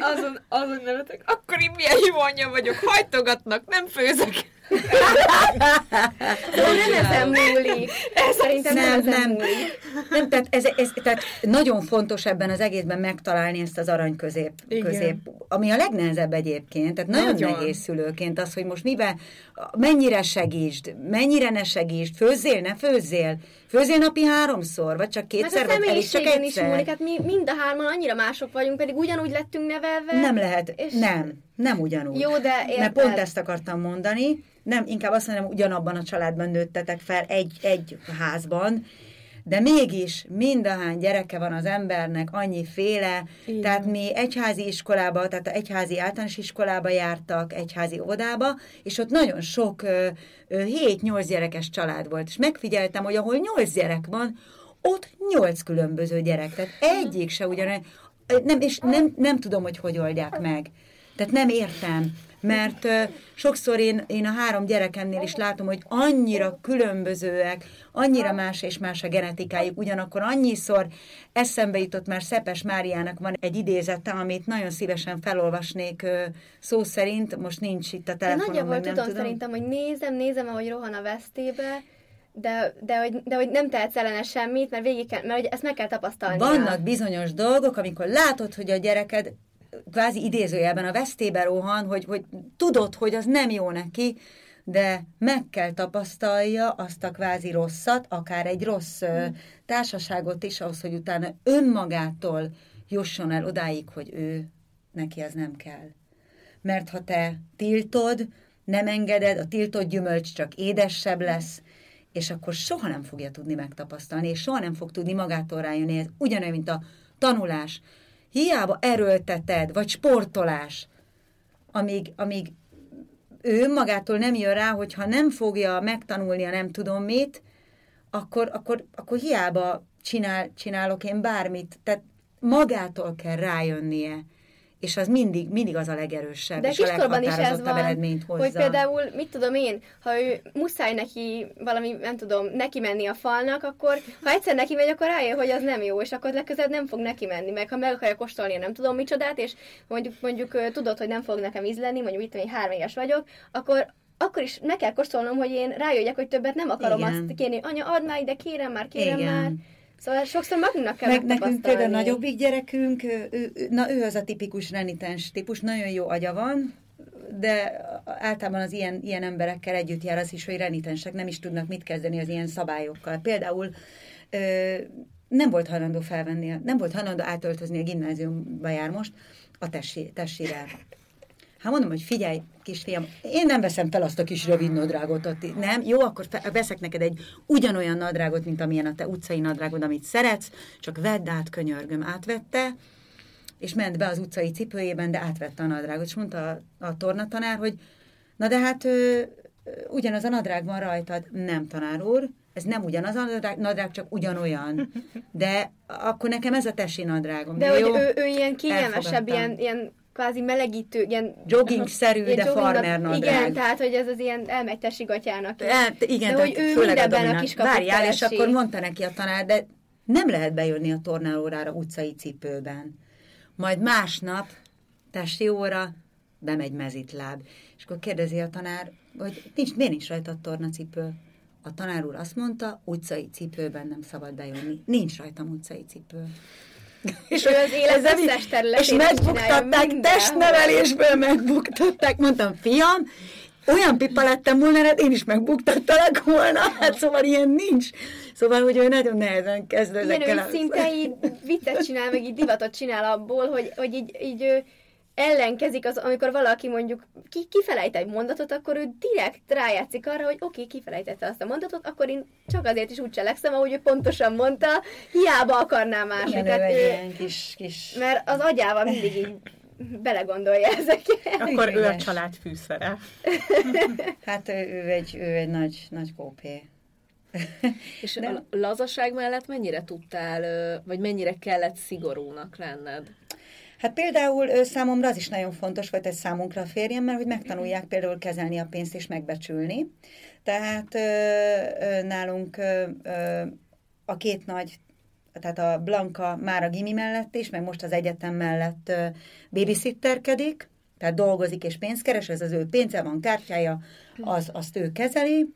Azon, azon nevetek, akkor én milyen jó anya vagyok, hajtogatnak, nem főzök. Nem ezen múlik. Szerintem nem, nem ezen nem. múlik. Nem, tehát, ez, ez, tehát nagyon fontos ebben az egészben megtalálni ezt az arany közép, közép ami a legnehezebb egyébként, tehát nagyon, nagyon nehéz szülőként az, hogy most mivel, mennyire segítsd, mennyire ne segítsd, főzzél, ne főzzél, főzzél napi háromszor, vagy csak kétszer, vagy elég csak egyszer. is múlik, hát mi mind a hárman annyira mások vagyunk, pedig ugyanúgy lettünk nevelve. Nem lehet, és... nem, nem ugyanúgy. Jó, de érted. Mert pont ezt akartam mondani, nem, inkább azt mondom, ugyanabban a családban nőttetek fel, egy, egy házban, de mégis mindahány gyereke van az embernek, annyi féle, Igen. tehát mi egyházi iskolába, tehát egyházi általános iskolába jártak, egyházi odába, és ott nagyon sok 7-8 gyerekes család volt, és megfigyeltem, hogy ahol 8 gyerek van, ott 8 különböző gyerek, tehát egyik se ugyan, nem, és nem, nem tudom, hogy hogy oldják meg. Tehát nem értem mert sokszor én, én a három gyerekemnél is látom, hogy annyira különbözőek, annyira más és más a genetikájuk, ugyanakkor annyiszor eszembe jutott már Szepes Máriának van egy idézete, amit nagyon szívesen felolvasnék szó szerint, most nincs itt a telefonom. Én nagyjából tudom, tudom szerintem, hogy nézem, nézem, ahogy rohan a vesztébe, de, de, hogy, de hogy nem tehetsz ellene semmit, mert végig kell, mert hogy ezt meg kell tapasztalni. Vannak bizonyos dolgok, amikor látod, hogy a gyereked kvázi idézőjelben a vesztébe rohan, hogy, hogy tudod, hogy az nem jó neki, de meg kell tapasztalja azt a kvázi rosszat, akár egy rossz hmm. társaságot is, ahhoz, hogy utána önmagától jusson el odáig, hogy ő, neki ez nem kell. Mert ha te tiltod, nem engeded, a tiltott gyümölcs csak édesebb lesz, és akkor soha nem fogja tudni megtapasztalni, és soha nem fog tudni magától rájönni. Ez ugyanolyan, mint a tanulás hiába erőlteted, vagy sportolás, amíg, amíg ő magától nem jön rá, hogyha nem fogja megtanulni a nem tudom mit, akkor, akkor, akkor hiába csinál, csinálok én bármit. Tehát magától kell rájönnie és az mindig, mindig az a legerősebb, De és a leghatározottabb eredményt hozza. hogy például, mit tudom én, ha ő muszáj neki valami, nem tudom, neki menni a falnak, akkor ha egyszer neki megy, akkor rájön, hogy az nem jó, és akkor legközelebb nem fog neki menni, meg ha meg akarja kóstolni, nem tudom micsodát, és mondjuk, mondjuk tudod, hogy nem fog nekem ízleni, mondjuk itt én három éves vagyok, akkor akkor is meg kell kóstolnom, hogy én rájöjjek, hogy többet nem akarom Igen. azt kérni. Anya, add már ide, kérem már, kérem Igen. már. Szóval sokszor magunknak kell Meg nekünk például a nagyobbik gyerekünk, ő, na ő az a tipikus renitens típus, nagyon jó agya van, de általában az ilyen, ilyen emberekkel együtt jár az is, hogy renitensek nem is tudnak mit kezdeni az ilyen szabályokkal. Például ö, nem volt hajlandó felvenni, nem volt hajlandó átöltözni a gimnáziumba jár most a tessi, tessire. Hát mondom, hogy figyelj, kisfiam, én nem veszem fel azt a kis rövid nadrágot, ott, nem? Jó, akkor fe, veszek neked egy ugyanolyan nadrágot, mint amilyen a te utcai nadrágod, amit szeretsz, csak vedd át, könyörgöm. Átvette, és ment be az utcai cipőjében, de átvette a nadrágot, és mondta a, a tornatanár, hogy na de hát ö, ugyanaz a nadrág van rajtad. Nem, tanár úr, ez nem ugyanaz a nadrág, nadrág, csak ugyanolyan. De akkor nekem ez a tesi nadrágom. De, de hogy jó, ő, ő ilyen kényelmesebb, ilyen, ilyen kvázi melegítő, ilyen... Jogging-szerű, de jogging farmer. Igen, tehát, hogy ez az ilyen elmegy tesigatyának. Hát, igen, de hogy ő mindenben a, kis Várjál, és akkor mondta neki a tanár, de nem lehet bejönni a tornálórára utcai cipőben. Majd másnap, testi óra, bemegy mezitláb. És akkor kérdezi a tanár, hogy nincs, miért nincs rajta a tornacipő? A tanár úr azt mondta, utcai cipőben nem szabad bejönni. Nincs rajtam utcai cipő. (laughs) És ő az élet összes területén És megbuktatták, testnevelésből megbuktatták. Mondtam, fiam, olyan pipa lettem volna, hát én is megbuktattalak volna, (laughs) hát szóval ilyen nincs. Szóval, hogy ő nagyon nehezen kezd ezekkel. Igen, ő szinte így viccet csinál, meg így divatot csinál abból, hogy, hogy így, így ellenkezik az, amikor valaki mondjuk ki, kifelejt egy mondatot, akkor ő direkt rájátszik arra, hogy oké, okay, kifelejtette azt a mondatot, akkor én csak azért is úgy cselekszem, ahogy ő pontosan mondta, hiába akarná másik. Igen, hát, ő egy kis, kis... Mert az agyával mindig így belegondolja ezeket. Akkor ő a család fűszere. (laughs) hát ő, ő, egy, ő egy nagy, nagy kópé. És De... a lazaság mellett mennyire tudtál, vagy mennyire kellett szigorúnak lenned? Hát például számomra az is nagyon fontos volt ez számunkra a férjem, mert hogy megtanulják például kezelni a pénzt és megbecsülni. Tehát ö, ö, nálunk ö, ö, a két nagy, tehát a Blanka már a gimi mellett is, meg most az egyetem mellett ö, babysitterkedik, tehát dolgozik és pénzt keres, ez az ő pénze van, kártyája, az, azt ő kezeli,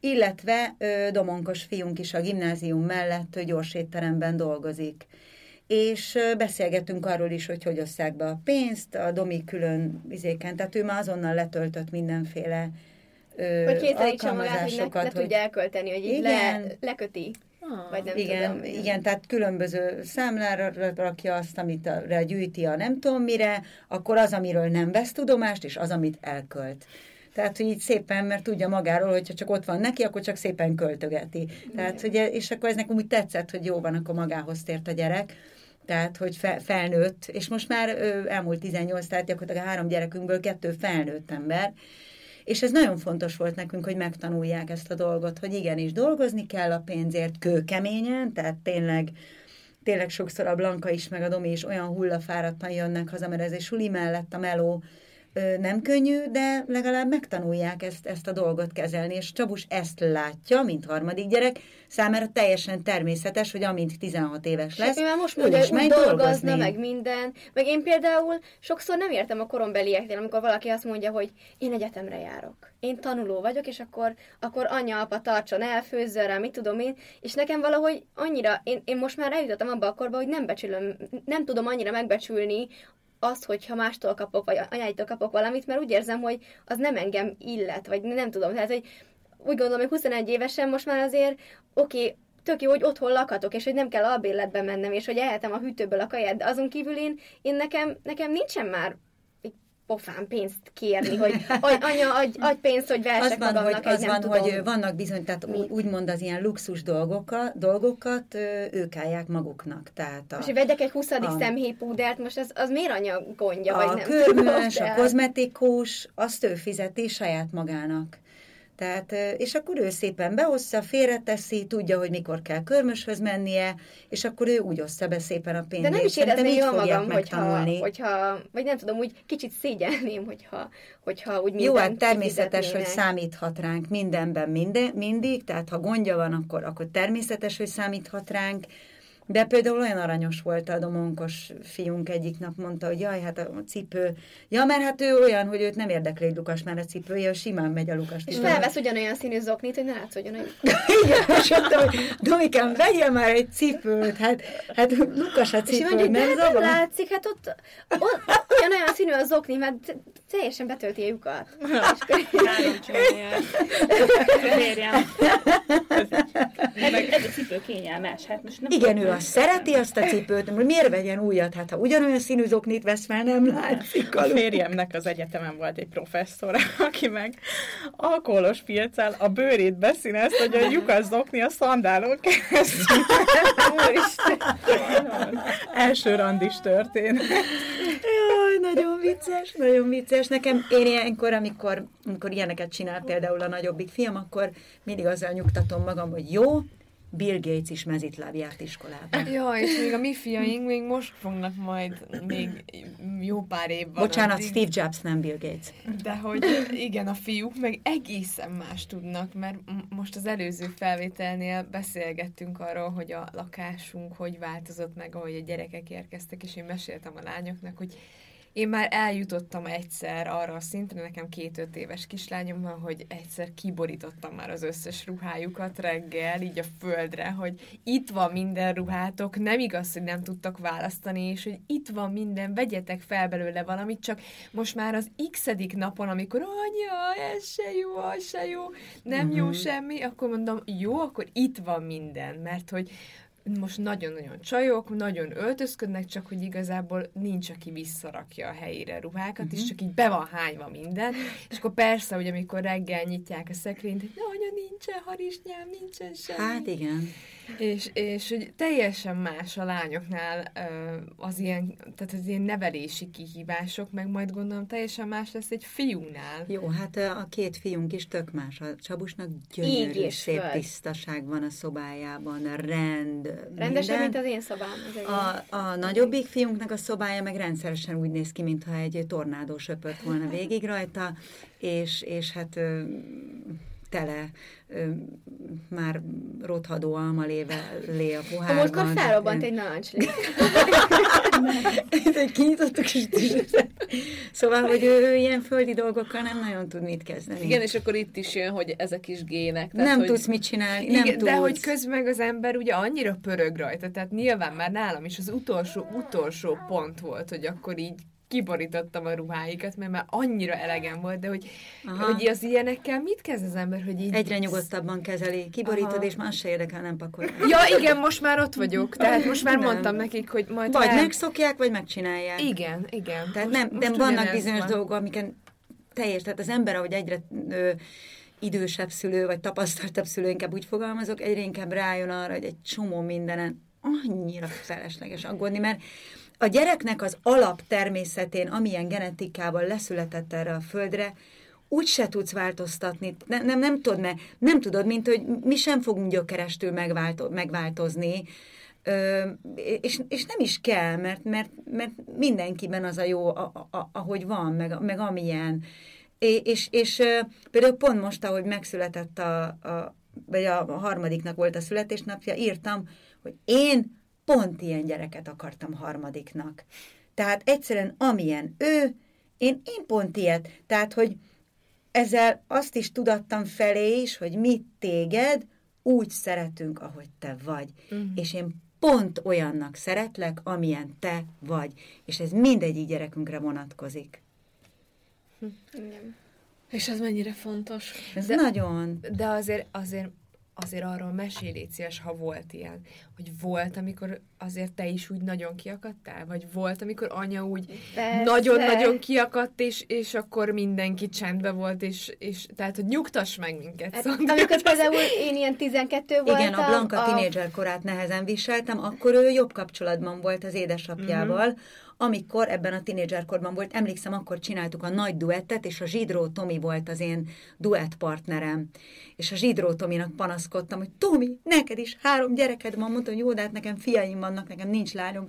illetve ö, Domonkos fiunk is a gimnázium mellett gyors étteremben dolgozik. És ö, beszélgettünk arról is, hogy hogy osszák be a pénzt, a Domi külön izéken, tehát ő már azonnal letöltött mindenféle ö, hogy kényszerítse magát, hogy ne, ne tudja elkölteni, hogy így le, leköti. Ah, vagy nem igen, tudom. Igen, tehát különböző számlára rakja azt, amit a, gyűjti a nem tudom mire, akkor az, amiről nem vesz tudomást, és az, amit elkölt. Tehát, hogy így szépen, mert tudja magáról, hogyha csak ott van neki, akkor csak szépen költögeti. Tehát, hogy, és akkor ez nekem úgy tetszett, hogy jó van, akkor magához tért a gyerek. Tehát, hogy fe, felnőtt, és most már ö, elmúlt 18, tehát gyakorlatilag a három gyerekünkből kettő felnőtt ember, és ez nagyon fontos volt nekünk, hogy megtanulják ezt a dolgot, hogy igenis dolgozni kell a pénzért kőkeményen, tehát tényleg tényleg sokszor a Blanka is, meg a Domi is olyan hullafáradtan jönnek haza, mert ez egy suli mellett a meló nem könnyű, de legalább megtanulják ezt, ezt a dolgot kezelni, és Csabus ezt látja, mint harmadik gyerek, számára teljesen természetes, hogy amint 16 éves lesz, már most mondja, hogy úgy dolgozna, dolgozni. meg minden. Meg én például sokszor nem értem a korombelieknél, amikor valaki azt mondja, hogy én egyetemre járok. Én tanuló vagyok, és akkor, akkor anya, apa tartson el, főzzön rá, mit tudom én, és nekem valahogy annyira, én, én most már eljutottam abba a korba, hogy nem becsülöm, nem tudom annyira megbecsülni azt, hogyha mástól kapok, vagy anyáitól kapok valamit, mert úgy érzem, hogy az nem engem illet, vagy nem tudom. Tehát, hogy úgy gondolom, hogy 21 évesen most már azért, oké, okay, tök jó, hogy otthon lakhatok, és hogy nem kell albérletbe mennem, és hogy ehetem a hűtőből a kaját, de azon kívül én, én nekem, nekem nincsen már pofán pénzt kérni, hogy (laughs) anya, adj, adj pénzt, hogy versek az van, magamnak hogy, az van, tudom. hogy vannak bizony, tehát Mi? úgymond az ilyen luxus dolgokat, dolgokat ők állják maguknak. Tehát a, most, hogy vegyek egy 20. A, szemhéjpúdert, most az, az miért anya gondja, a vagy nem? körmös, a kozmetikus, azt ő fizeti saját magának. Tehát, és akkor ő szépen behozza, félreteszi, tudja, hogy mikor kell körmöshöz mennie, és akkor ő úgy ossza be szépen a pénzt. De nem is érezni jól magam, hogyha, hogyha, vagy nem tudom, úgy kicsit szégyelném, hogyha, hogyha úgy Jó, hát természetes, hogy számíthat ránk mindenben minden, mindig, tehát ha gondja van, akkor, akkor természetes, hogy számíthat ránk, de például olyan aranyos volt a domonkos fiunk egyik nap mondta, hogy jaj, hát a cipő. Ja, mert hát ő olyan, hogy őt nem érdekli egy Lukas már a cipője, simán megy a Lukas. És felvesz ugyanolyan színű zoknit, hogy ne látszódjon, hogy... (laughs) Igen, és mondta, hogy Domikám, vegyél már egy cipőt, hát, hát Lukas a cipő, és mondjuk, nem hát nem látszik, hát ott, ott ugyanolyan színű a zokni, mert teljesen betölti a lyukat. (laughs) Ez a cipő kényelmes, hát most nem Igen, ő azt szereti azt a cipőt, miért vegyen újat? Hát ha ugyanolyan színű zoknit vesz fel, nem látszik. A férjemnek az egyetemen volt egy professzor, (laughs) aki meg alkoholos filccel a bőrét beszínezt, hogy a lyukas zokni a szandálon keresztül. (laughs) Első randis történet. Jaj, nagyon vicces, nagyon vicces. Nekem én ilyenkor, amikor, amikor ilyeneket csinál például a nagyobbik fiam, akkor mindig azzal nyugtatom magam, hogy jó, Bill Gates is mezitláb járt iskolába. Ja, és még a mi fiaink még most fognak majd még jó pár év van. Bocsánat, addig. Steve Jobs, nem Bill Gates. De hogy igen, a fiúk meg egészen más tudnak, mert most az előző felvételnél beszélgettünk arról, hogy a lakásunk hogy változott meg, ahogy a gyerekek érkeztek, és én meséltem a lányoknak, hogy én már eljutottam egyszer arra a szintre, nekem két-öt éves kislányom van, hogy egyszer kiborítottam már az összes ruhájukat reggel, így a földre, hogy itt van minden ruhátok, nem igaz, hogy nem tudtak választani, és hogy itt van minden, vegyetek fel belőle valamit, csak most már az x napon, amikor anya, ez se jó, az se jó, nem mm-hmm. jó mhm. semmi, akkor mondom, jó, akkor itt van minden, mert hogy most nagyon-nagyon csajok, nagyon öltözködnek, csak hogy igazából nincs, aki visszarakja a helyére ruhákat, uh-huh. és mhm. csak így be van hányva minden, és akkor persze, hogy amikor reggel nyitják a szekrényt, hogy anya, nincsen harisnyám, nincsen semmi. Hát igen. És, és hogy teljesen más a lányoknál az ilyen, tehát az ilyen nevelési kihívások, meg majd gondolom teljesen más lesz egy fiúnál. Jó, hát a két fiunk is tök más. A Csabusnak gyönyörű, szép föl. tisztaság van a szobájában, rend, Rendesen, mint az én szobám. Az a, a nagyobbik fiunknak a szobája meg rendszeresen úgy néz ki, mintha egy tornádó söpört volna végig rajta, és, és hát tele, ö, már rothadó almaléve lé a A pohárban. múltkor felrobbant egy narancslé. kinyitottuk is. Szóval, hogy ő, ő ilyen földi dolgokkal nem nagyon tud mit kezdeni. Igen, és akkor itt is jön, hogy ezek is gének. Tehát, nem hogy... tudsz mit csinálni, nem Igen, tudsz. de hogy közben meg az ember ugye annyira pörög rajta, tehát nyilván már nálam is az utolsó, utolsó pont volt, hogy akkor így kiborítottam a ruháikat, mert már annyira elegem volt, de hogy, Aha. hogy az ilyenekkel mit kezd az ember, hogy így... Egyre nyugodtabban kezeli, kiborítod, Aha. és már se érdekel, nem pakol. Ja, igen, most már ott vagyok, tehát most már Nem. mondtam nekik, hogy majd... Vagy el- megszokják, vagy megcsinálják. Igen, igen. Tehát Most- nem, most de vannak bizonyos van. dolgok, amiken teljes, tehát az ember, ahogy egyre ö, idősebb szülő, vagy tapasztaltabb szülő, inkább úgy fogalmazok, egyre inkább rájön arra, hogy egy csomó mindenen annyira felesleges aggódni, mert a gyereknek az alap természetén, amilyen genetikával leszületett erre a földre, úgy se tudsz változtatni, nem, nem, nem, tudod, ne, nem tudod, mint hogy mi sem fogunk gyökerestől megválto, megváltozni, Ö, és, és nem is kell, mert, mert, mert mindenkiben az a jó, a, a, ahogy van, meg, meg amilyen. És, és, és például pont most, ahogy megszületett a, a vagy a harmadiknak volt a születésnapja, írtam, hogy én pont ilyen gyereket akartam harmadiknak. Tehát egyszerűen amilyen ő, én, én pont ilyet. Tehát, hogy ezzel azt is tudattam felé is, hogy mit téged úgy szeretünk, ahogy te vagy. Uh-huh. És én pont olyannak szeretlek, amilyen te vagy. És ez mindegyik gyerekünkre vonatkozik. Igen. És ez mennyire fontos. Ez De- nagyon. De azért, azért, azért arról mesélj, légy szíves, ha volt ilyen, hogy volt, amikor azért te is úgy nagyon kiakadtál? Vagy volt, amikor anya úgy Persze. nagyon-nagyon kiakadt, és, és akkor mindenki csendbe volt, és, és tehát, hogy nyugtass meg minket. Hát, szóval. amikor (laughs) például én ilyen 12 voltam... Igen, a Blanka tínédzser korát nehezen viseltem, akkor ő jobb kapcsolatban volt az édesapjával, uh-huh. Amikor ebben a tínédzserkorban volt, emlékszem, akkor csináltuk a nagy duettet, és a Zsidró Tomi volt az én duett partnerem. És a Zsidró Tominak panaszkodtam, hogy Tomi, neked is három gyereked van, mondta, hogy jó, de hát nekem fiaim vannak, nekem nincs lányom.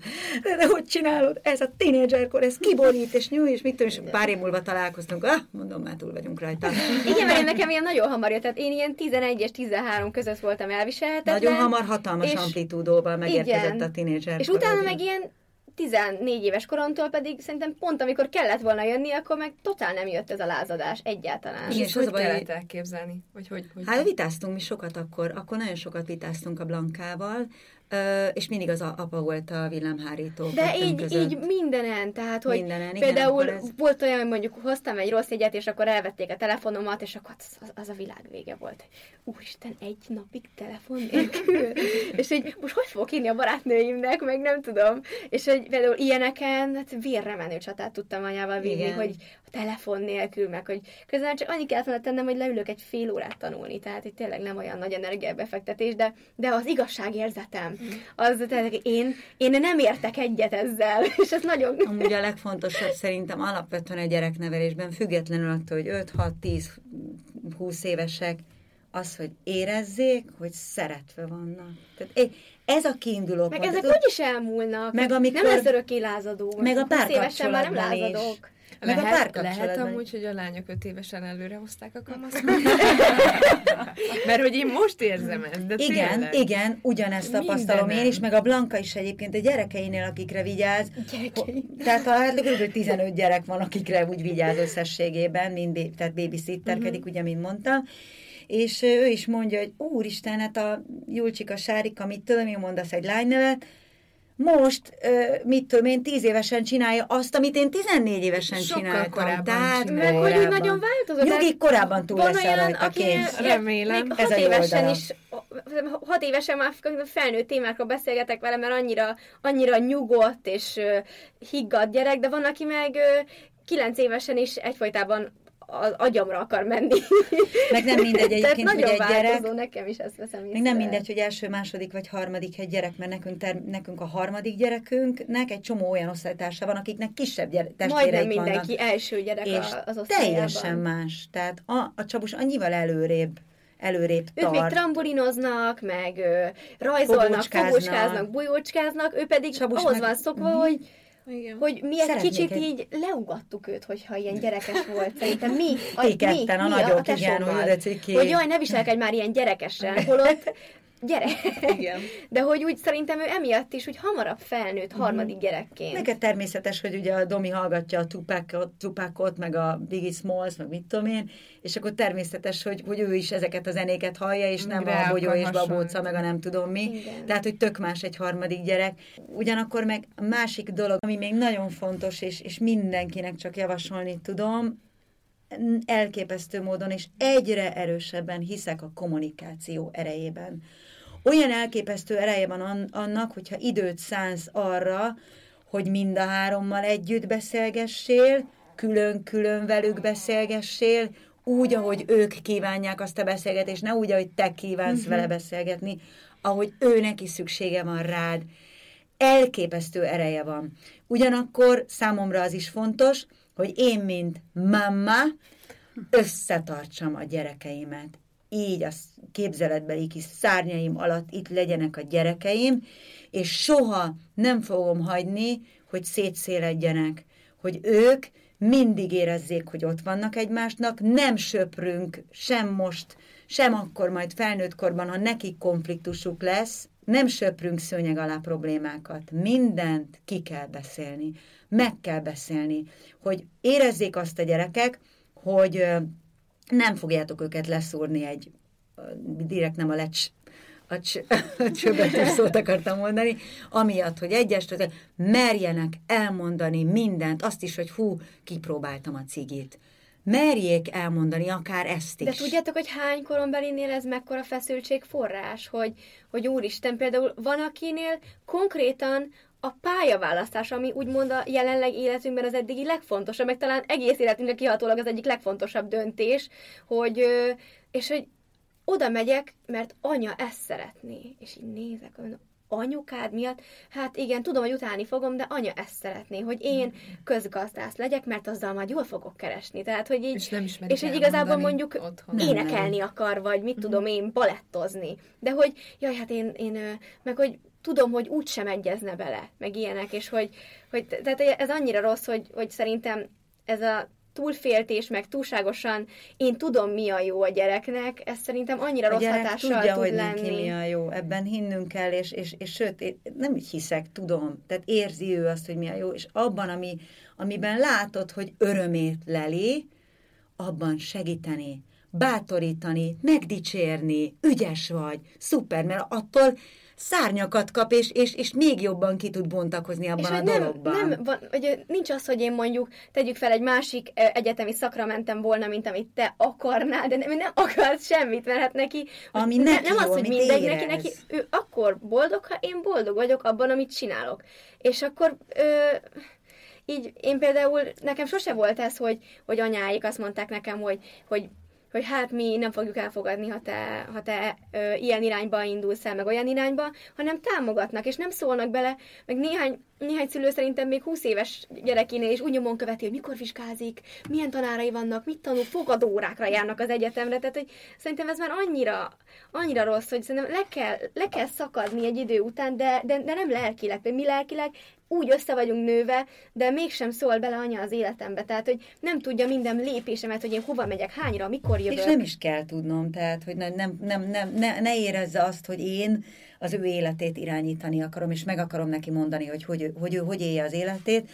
De hogy csinálod? Ez a tínédzserkor, ez kiborít, és nyúj, és mit tudom, és pár év múlva találkoztunk. Ah, mondom, már túl vagyunk rajta. Igen, mert nekem ilyen nagyon hamar jött, tehát én ilyen 11 és 13 között voltam elviselhetetlen. Nagyon hamar hatalmas és- amplitúdóval megérkezett igen. a tínédzserkor. És utána meg ilyen 14 éves koromtól pedig szerintem pont amikor kellett volna jönni, akkor meg totál nem jött ez a lázadás egyáltalán. És és az hogy kellett elképzelni? Vagy hogy, hogy... Hát vitáztunk mi sokat akkor, akkor nagyon sokat vitáztunk a Blankával, ö, és mindig az apa volt a villámhárító. De így, között. így mindenen, tehát hogy Mindenen, igen, például akkor ez- volt olyan, hogy mondjuk hoztam egy rossz jegyet, és akkor elvették a telefonomat, és akkor az, az, a világ vége volt. Úristen, egy napig telefon nélkül. (laughs) és hogy most hogy fogok írni a barátnőimnek, meg nem tudom. És hogy például ilyeneken hát vérre menő csatát tudtam anyával vinni, Igen. hogy telefon nélkül, meg hogy közben csak annyi kellett volna tennem, hogy leülök egy fél órát tanulni, tehát itt tényleg nem olyan nagy energiabefektetés, de, de az igazságérzetem, az tényleg én, én nem értek egyet ezzel, (laughs) és ez nagyon... Amúgy a legfontosabb szerintem alapvetően a gyereknevelésben, függetlenül attól, hogy 5, 6, 10, 20 évesek, az, hogy érezzék, hogy szeretve vannak. Tehát ez a kiinduló Meg pont. ezek Tehát úgyis elmúlnak. Meg amikor- Nem lesz örökké lázadó. Meg a 20 évesen már nem párkapcsolatban is. lázadok. Meg a lehet, párkapcsolatban lehet is. amúgy, hogy a lányok öt évesen előre hozták a kamaszot? (laughs) Mert hogy én most érzem ezt, de Igen, tényleg. igen, ugyanezt tapasztalom Mindenen. én is, meg a Blanka is egyébként a gyerekeinél, akikre vigyáz. Gyerekeim. Tehát talán kb. 15 gyerek van, akikre úgy vigyáz összességében, mint tehát babysitterkedik, Mhm. ugye, mint mondtam. És ő is mondja, hogy úristen, hát a Julcsika Sárika, mit tudom én mondasz egy lánynevet, most, mit tudom én, 10 évesen csinálja azt, amit én 14 évesen Sokkal csináltam. korábban Tehát csinálja. Meg hogy úgy korábban. nagyon változott. Nyugi, korábban túl Van leszel olyan, rajta, aki kész. Remélem. Még Ez hat évesen is, hat évesen már felnőtt témákról beszélgetek vele, mert annyira, annyira nyugodt és higgadt gyerek, de van, aki meg kilenc évesen is egyfolytában az agyamra akar menni. Meg nem mindegy (laughs) egyébként, hogy egy gyerek, nekem is ezt veszem. Még nem mindegy, hogy első, második vagy harmadik egy gyerek, mert nekünk, ter, nekünk a harmadik gyerekünknek egy csomó olyan osztálytársa van, akiknek kisebb gyere, Majdnem testvéreik mindenki vannak. első gyerek És az osztályában. teljesen más. Tehát a, a Csabus annyival előrébb, előrébb Ők még tart. trambulinoznak, meg ö, rajzolnak, Fogócskáznak. bujócskáznak, ő pedig Csabus ahhoz meg- van szokva, Mhm. hogy Igen. Hogy mi egy kicsit egy- így leugattuk őt, hogyha ilyen gyerekes volt. Szerintem mi, a, mi, ketten, a mi nagyok, a igen, tesómmal. hogy de ciki. Hogy jaj, ne viselkedj már ilyen gyerekesen, holott gyere. Igen. (laughs) De hogy úgy szerintem ő emiatt is úgy hamarabb felnőtt Mhm. harmadik gyerekként. Neked természetes, hogy ugye a Domi hallgatja a Tupacot, Tupacot meg a Biggie Smalls, meg mit tudom én, és akkor természetes, hogy, hogy ő is ezeket a zenéket hallja, és nem Rá a Bogyó és Babóca, meg a nem tudom mi. Igen. Tehát, hogy tök más egy harmadik gyerek. Ugyanakkor meg a másik dolog, ami még nagyon fontos, és, és mindenkinek csak javasolni tudom, elképesztő módon, és egyre erősebben hiszek a kommunikáció erejében. Olyan elképesztő ereje van an- annak, hogyha időt szánsz arra, hogy mind a hárommal együtt beszélgessél, külön-külön velük beszélgessél, úgy, ahogy ők kívánják azt a beszélgetést, ne úgy, ahogy te kívánsz uh-huh. vele beszélgetni, ahogy ő neki szüksége van rád. Elképesztő ereje van. Ugyanakkor számomra az is fontos, hogy én, mint mamma, összetartsam a gyerekeimet. Így a képzeletbeli kis szárnyaim alatt itt legyenek a gyerekeim, és soha nem fogom hagyni, hogy szétszéledjenek, hogy ők mindig érezzék, hogy ott vannak egymásnak, nem söprünk sem most, sem akkor majd felnőtt korban, ha nekik konfliktusuk lesz, nem söprünk szőnyeg alá problémákat. Mindent ki kell beszélni, meg kell beszélni, hogy érezzék azt a gyerekek, hogy nem fogjátok őket leszúrni egy, direkt nem a lecs, a, cs, (laughs) a csöbetű szót akartam mondani, amiatt, hogy egyes, merjenek elmondani mindent, azt is, hogy hú, kipróbáltam a cigit. Merjék elmondani akár ezt is. De tudjátok, hogy hány korombelinél ez mekkora feszültség forrás, hogy, hogy úristen, például van akinél konkrétan a pályaválasztás, ami úgymond a jelenleg életünkben az eddigi legfontosabb, meg talán egész életünkre kihatólag az egyik legfontosabb döntés, hogy, és hogy oda megyek, mert anya ezt szeretné. És így nézek, mondom, anyukád miatt? Hát igen, tudom, hogy utálni fogom, de anya ezt szeretné, hogy én közgazdász legyek, mert azzal majd jól fogok keresni. Tehát, hogy így, És nem és hogy igazából mondjuk otthon. Nem, énekelni akar, vagy mit tudom én, balettozni. De hogy, jaj, hát én, én meg hogy tudom, hogy úgy sem egyezne bele, meg ilyenek, és hogy, hogy tehát ez annyira rossz, hogy, hogy szerintem ez a túlféltés, meg túlságosan én tudom, mi a jó a gyereknek, ez szerintem annyira a rossz hatással tudja, tud hogy lenni. neki mi a jó. Ebben hinnünk kell, és, és, és sőt, én nem így hiszek, tudom. Tehát érzi ő azt, hogy mi a jó, és abban, ami, amiben látod, hogy örömét leli, abban segíteni, bátorítani, megdicsérni, ügyes vagy, szuper, mert attól szárnyakat kap, és, és, és még jobban ki tud bontakozni abban És a hogy nem, dologban. nem van, hogy nincs az, hogy én mondjuk tegyük fel egy másik egyetemi szakra mentem volna, mint amit te akarnál, de nem, nem akart semmit, mert hát neki, Ami ne- neki nem az, jó, hogy amit mindegy, érez. neki, neki ő akkor boldog, ha én boldog vagyok abban, amit csinálok. És akkor ö, így én például, nekem sose volt ez, hogy, hogy anyáik azt mondták nekem, hogy, hogy hogy hát mi nem fogjuk elfogadni, ha te, ha te ö, ilyen irányba indulsz el, meg olyan irányba, hanem támogatnak, és nem szólnak bele, meg néhány, néhány szülő szerintem még 20 éves gyerekénél is úgy nyomon követi, hogy mikor vizsgázik, milyen tanárai vannak, mit tanul, fogadórákra járnak az egyetemre, tehát hogy szerintem ez már annyira, annyira rossz, hogy szerintem le kell, le kell szakadni egy idő után, de, de, de nem lelkileg, mi lelkileg úgy össze vagyunk nőve, de mégsem szól bele anya az életembe. Tehát, hogy nem tudja minden lépésemet, hogy én hova megyek, hányra, mikor jövök. És nem is kell tudnom, tehát, hogy nem, nem, nem, nem, ne, ne érezze azt, hogy én az ő életét irányítani akarom, és meg akarom neki mondani, hogy hogy, ő- hogy ő hogy élje az életét.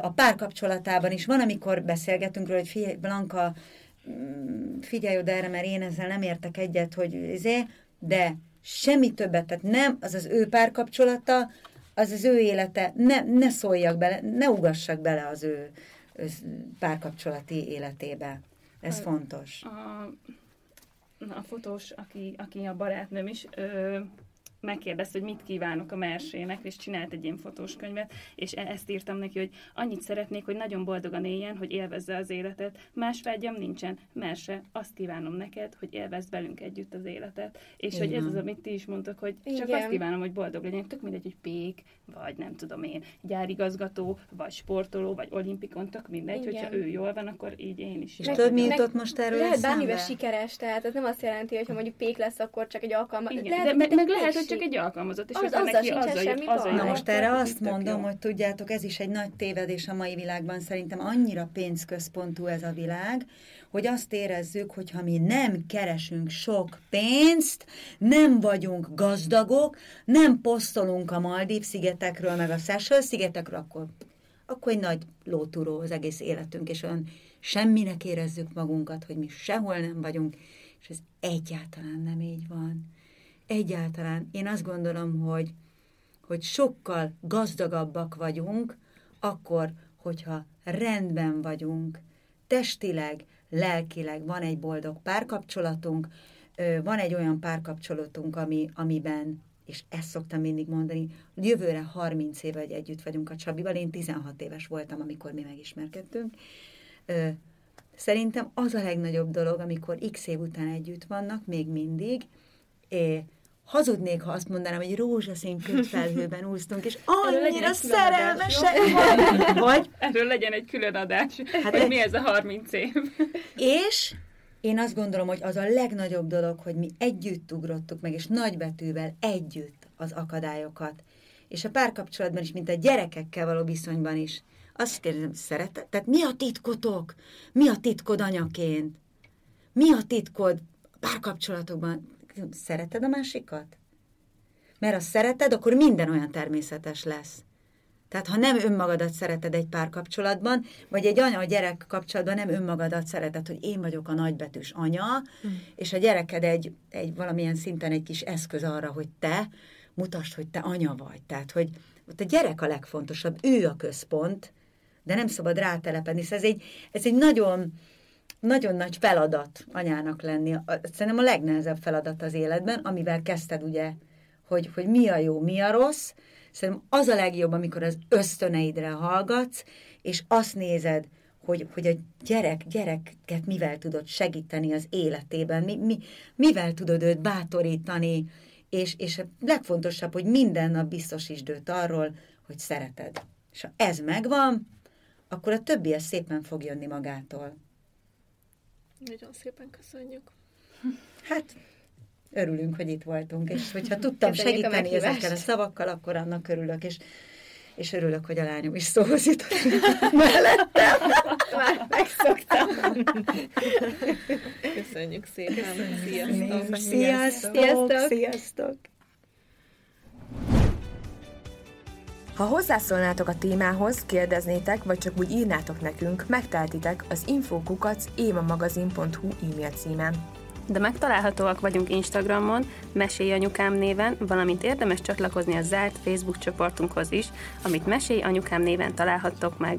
A párkapcsolatában is van, amikor beszélgetünk róla, hogy figyelj, Blanka, mm, figyelj oda erre, mert én ezzel nem értek egyet, hogy izé, de semmi többet, tehát nem, az az ő párkapcsolata, az az ő élete, ne, ne szóljak bele, ne ugassak bele az ő, ő párkapcsolati életébe. Ez fontos. A, a fotós, aki, aki a barátnőm is, ö, megkérdezte, hogy mit kívánok a mersének, és csinált egy ilyen fotós könyvet, és e- ezt írtam neki, hogy annyit szeretnék, hogy nagyon boldogan éljen, hogy élvezze az életet. Más vágyam nincsen. Merse, azt kívánom neked, hogy élvezd velünk együtt az életet. És Így hogy ez az, amit ti is mondtak, hogy csak Igen. azt kívánom, hogy boldog legyen. Tök mindegy, hogy pék, vagy nem tudom én, gyárigazgató, vagy sportoló, vagy olimpikon, tök mindegy, Igen. hogyha ő jól van, akkor így én is. És tudod, mi jutott most erről Lehet bármivel sikeres, tehát ez nem azt jelenti, hogy ha mondjuk pék lesz, akkor csak egy alkalma. Igen, Lehet, de meg, meg lehet, hogy csak egy alkalmazott, és Az- az, azzal neki azzal, semmi baj. Na most erre azt mondom, jó. hogy tudjátok, ez is egy nagy tévedés a mai világban. Szerintem annyira pénzközpontú ez a világ, hogy azt érezzük, hogy ha mi nem keresünk sok pénzt, nem vagyunk gazdagok, nem posztolunk a Maldív szigetekről, meg a Seychelles szigetekről, akkor, akkor egy nagy lótúró az egész életünk, és olyan semminek érezzük magunkat, hogy mi sehol nem vagyunk, és ez egyáltalán nem így van. Egyáltalán. Én azt gondolom, hogy hogy sokkal gazdagabbak vagyunk, akkor, hogyha rendben vagyunk, testileg, lelkileg van egy boldog párkapcsolatunk, van egy olyan párkapcsolatunk, ami, amiben, és ezt szoktam mindig mondani, jövőre 30 éve, hogy együtt vagyunk a Csabival, én 16 éves voltam, amikor mi megismerkedtünk. Szerintem az a legnagyobb dolog, amikor x év után együtt vannak, még mindig, hazudnék, ha azt mondanám, hogy rózsaszín kötfelhőben úsztunk, és annyira szerelmesek vagy. Erről legyen egy külön adás, Hát egy- hogy mi ez a 30 év. És én azt gondolom, hogy az a legnagyobb dolog, hogy mi együtt ugrottuk meg, és nagybetűvel együtt az akadályokat. És a párkapcsolatban is, mint a gyerekekkel való viszonyban is. Azt kérdezem, szereted? Tehát mi a titkotok? Mi a titkod anyaként? Mi a titkod párkapcsolatokban? Szereted a másikat? Mert ha szereted, akkor minden olyan természetes lesz. Tehát ha nem önmagadat szereted egy párkapcsolatban, vagy egy anya-gyerek kapcsolatban nem önmagadat szereted, hogy én vagyok a nagybetűs anya, mm. és a gyereked egy, egy valamilyen szinten egy kis eszköz arra, hogy te mutasd, hogy te anya vagy. Tehát, hogy ott a gyerek a legfontosabb, ő a központ, de nem szabad rátelepedni. Szóval ez egy, ez egy nagyon, nagyon nagy feladat anyának lenni. Szerintem a legnehezebb feladat az életben, amivel kezdted ugye, hogy, hogy mi a jó, mi a rossz. Szerintem az a legjobb, amikor az ösztöneidre hallgatsz, és azt nézed, hogy, hogy a gyerek, gyereket mivel tudod segíteni az életében, mi, mi, mivel tudod őt bátorítani, és, és a legfontosabb, hogy minden nap biztosítsd őt arról, hogy szereted. És ha ez megvan, akkor a többi ez szépen fog jönni magától. Nagyon szépen köszönjük. Hát, örülünk, hogy itt voltunk, és hogyha (laughs) tudtam Köszönjük a segíteni meghívást. ezekkel a szavakkal, akkor annak örülök, és, és örülök, hogy a lányom is szóhoz jutott (laughs) mellettem. (laughs) Már megszoktam. Köszönjük szépen. Sziasztok. Sziasztok! Sziasztok! Sziasztok! Ha hozzászólnátok a témához, kérdeznétek, vagy csak úgy írnátok nekünk, megteltitek az infokukac émamagazin.hu e-mail címen. De megtalálhatóak vagyunk Instagramon, Mesélj Anyukám néven, valamint érdemes csatlakozni a zárt Facebook csoportunkhoz is, amit Mesélj Anyukám néven találhattok meg.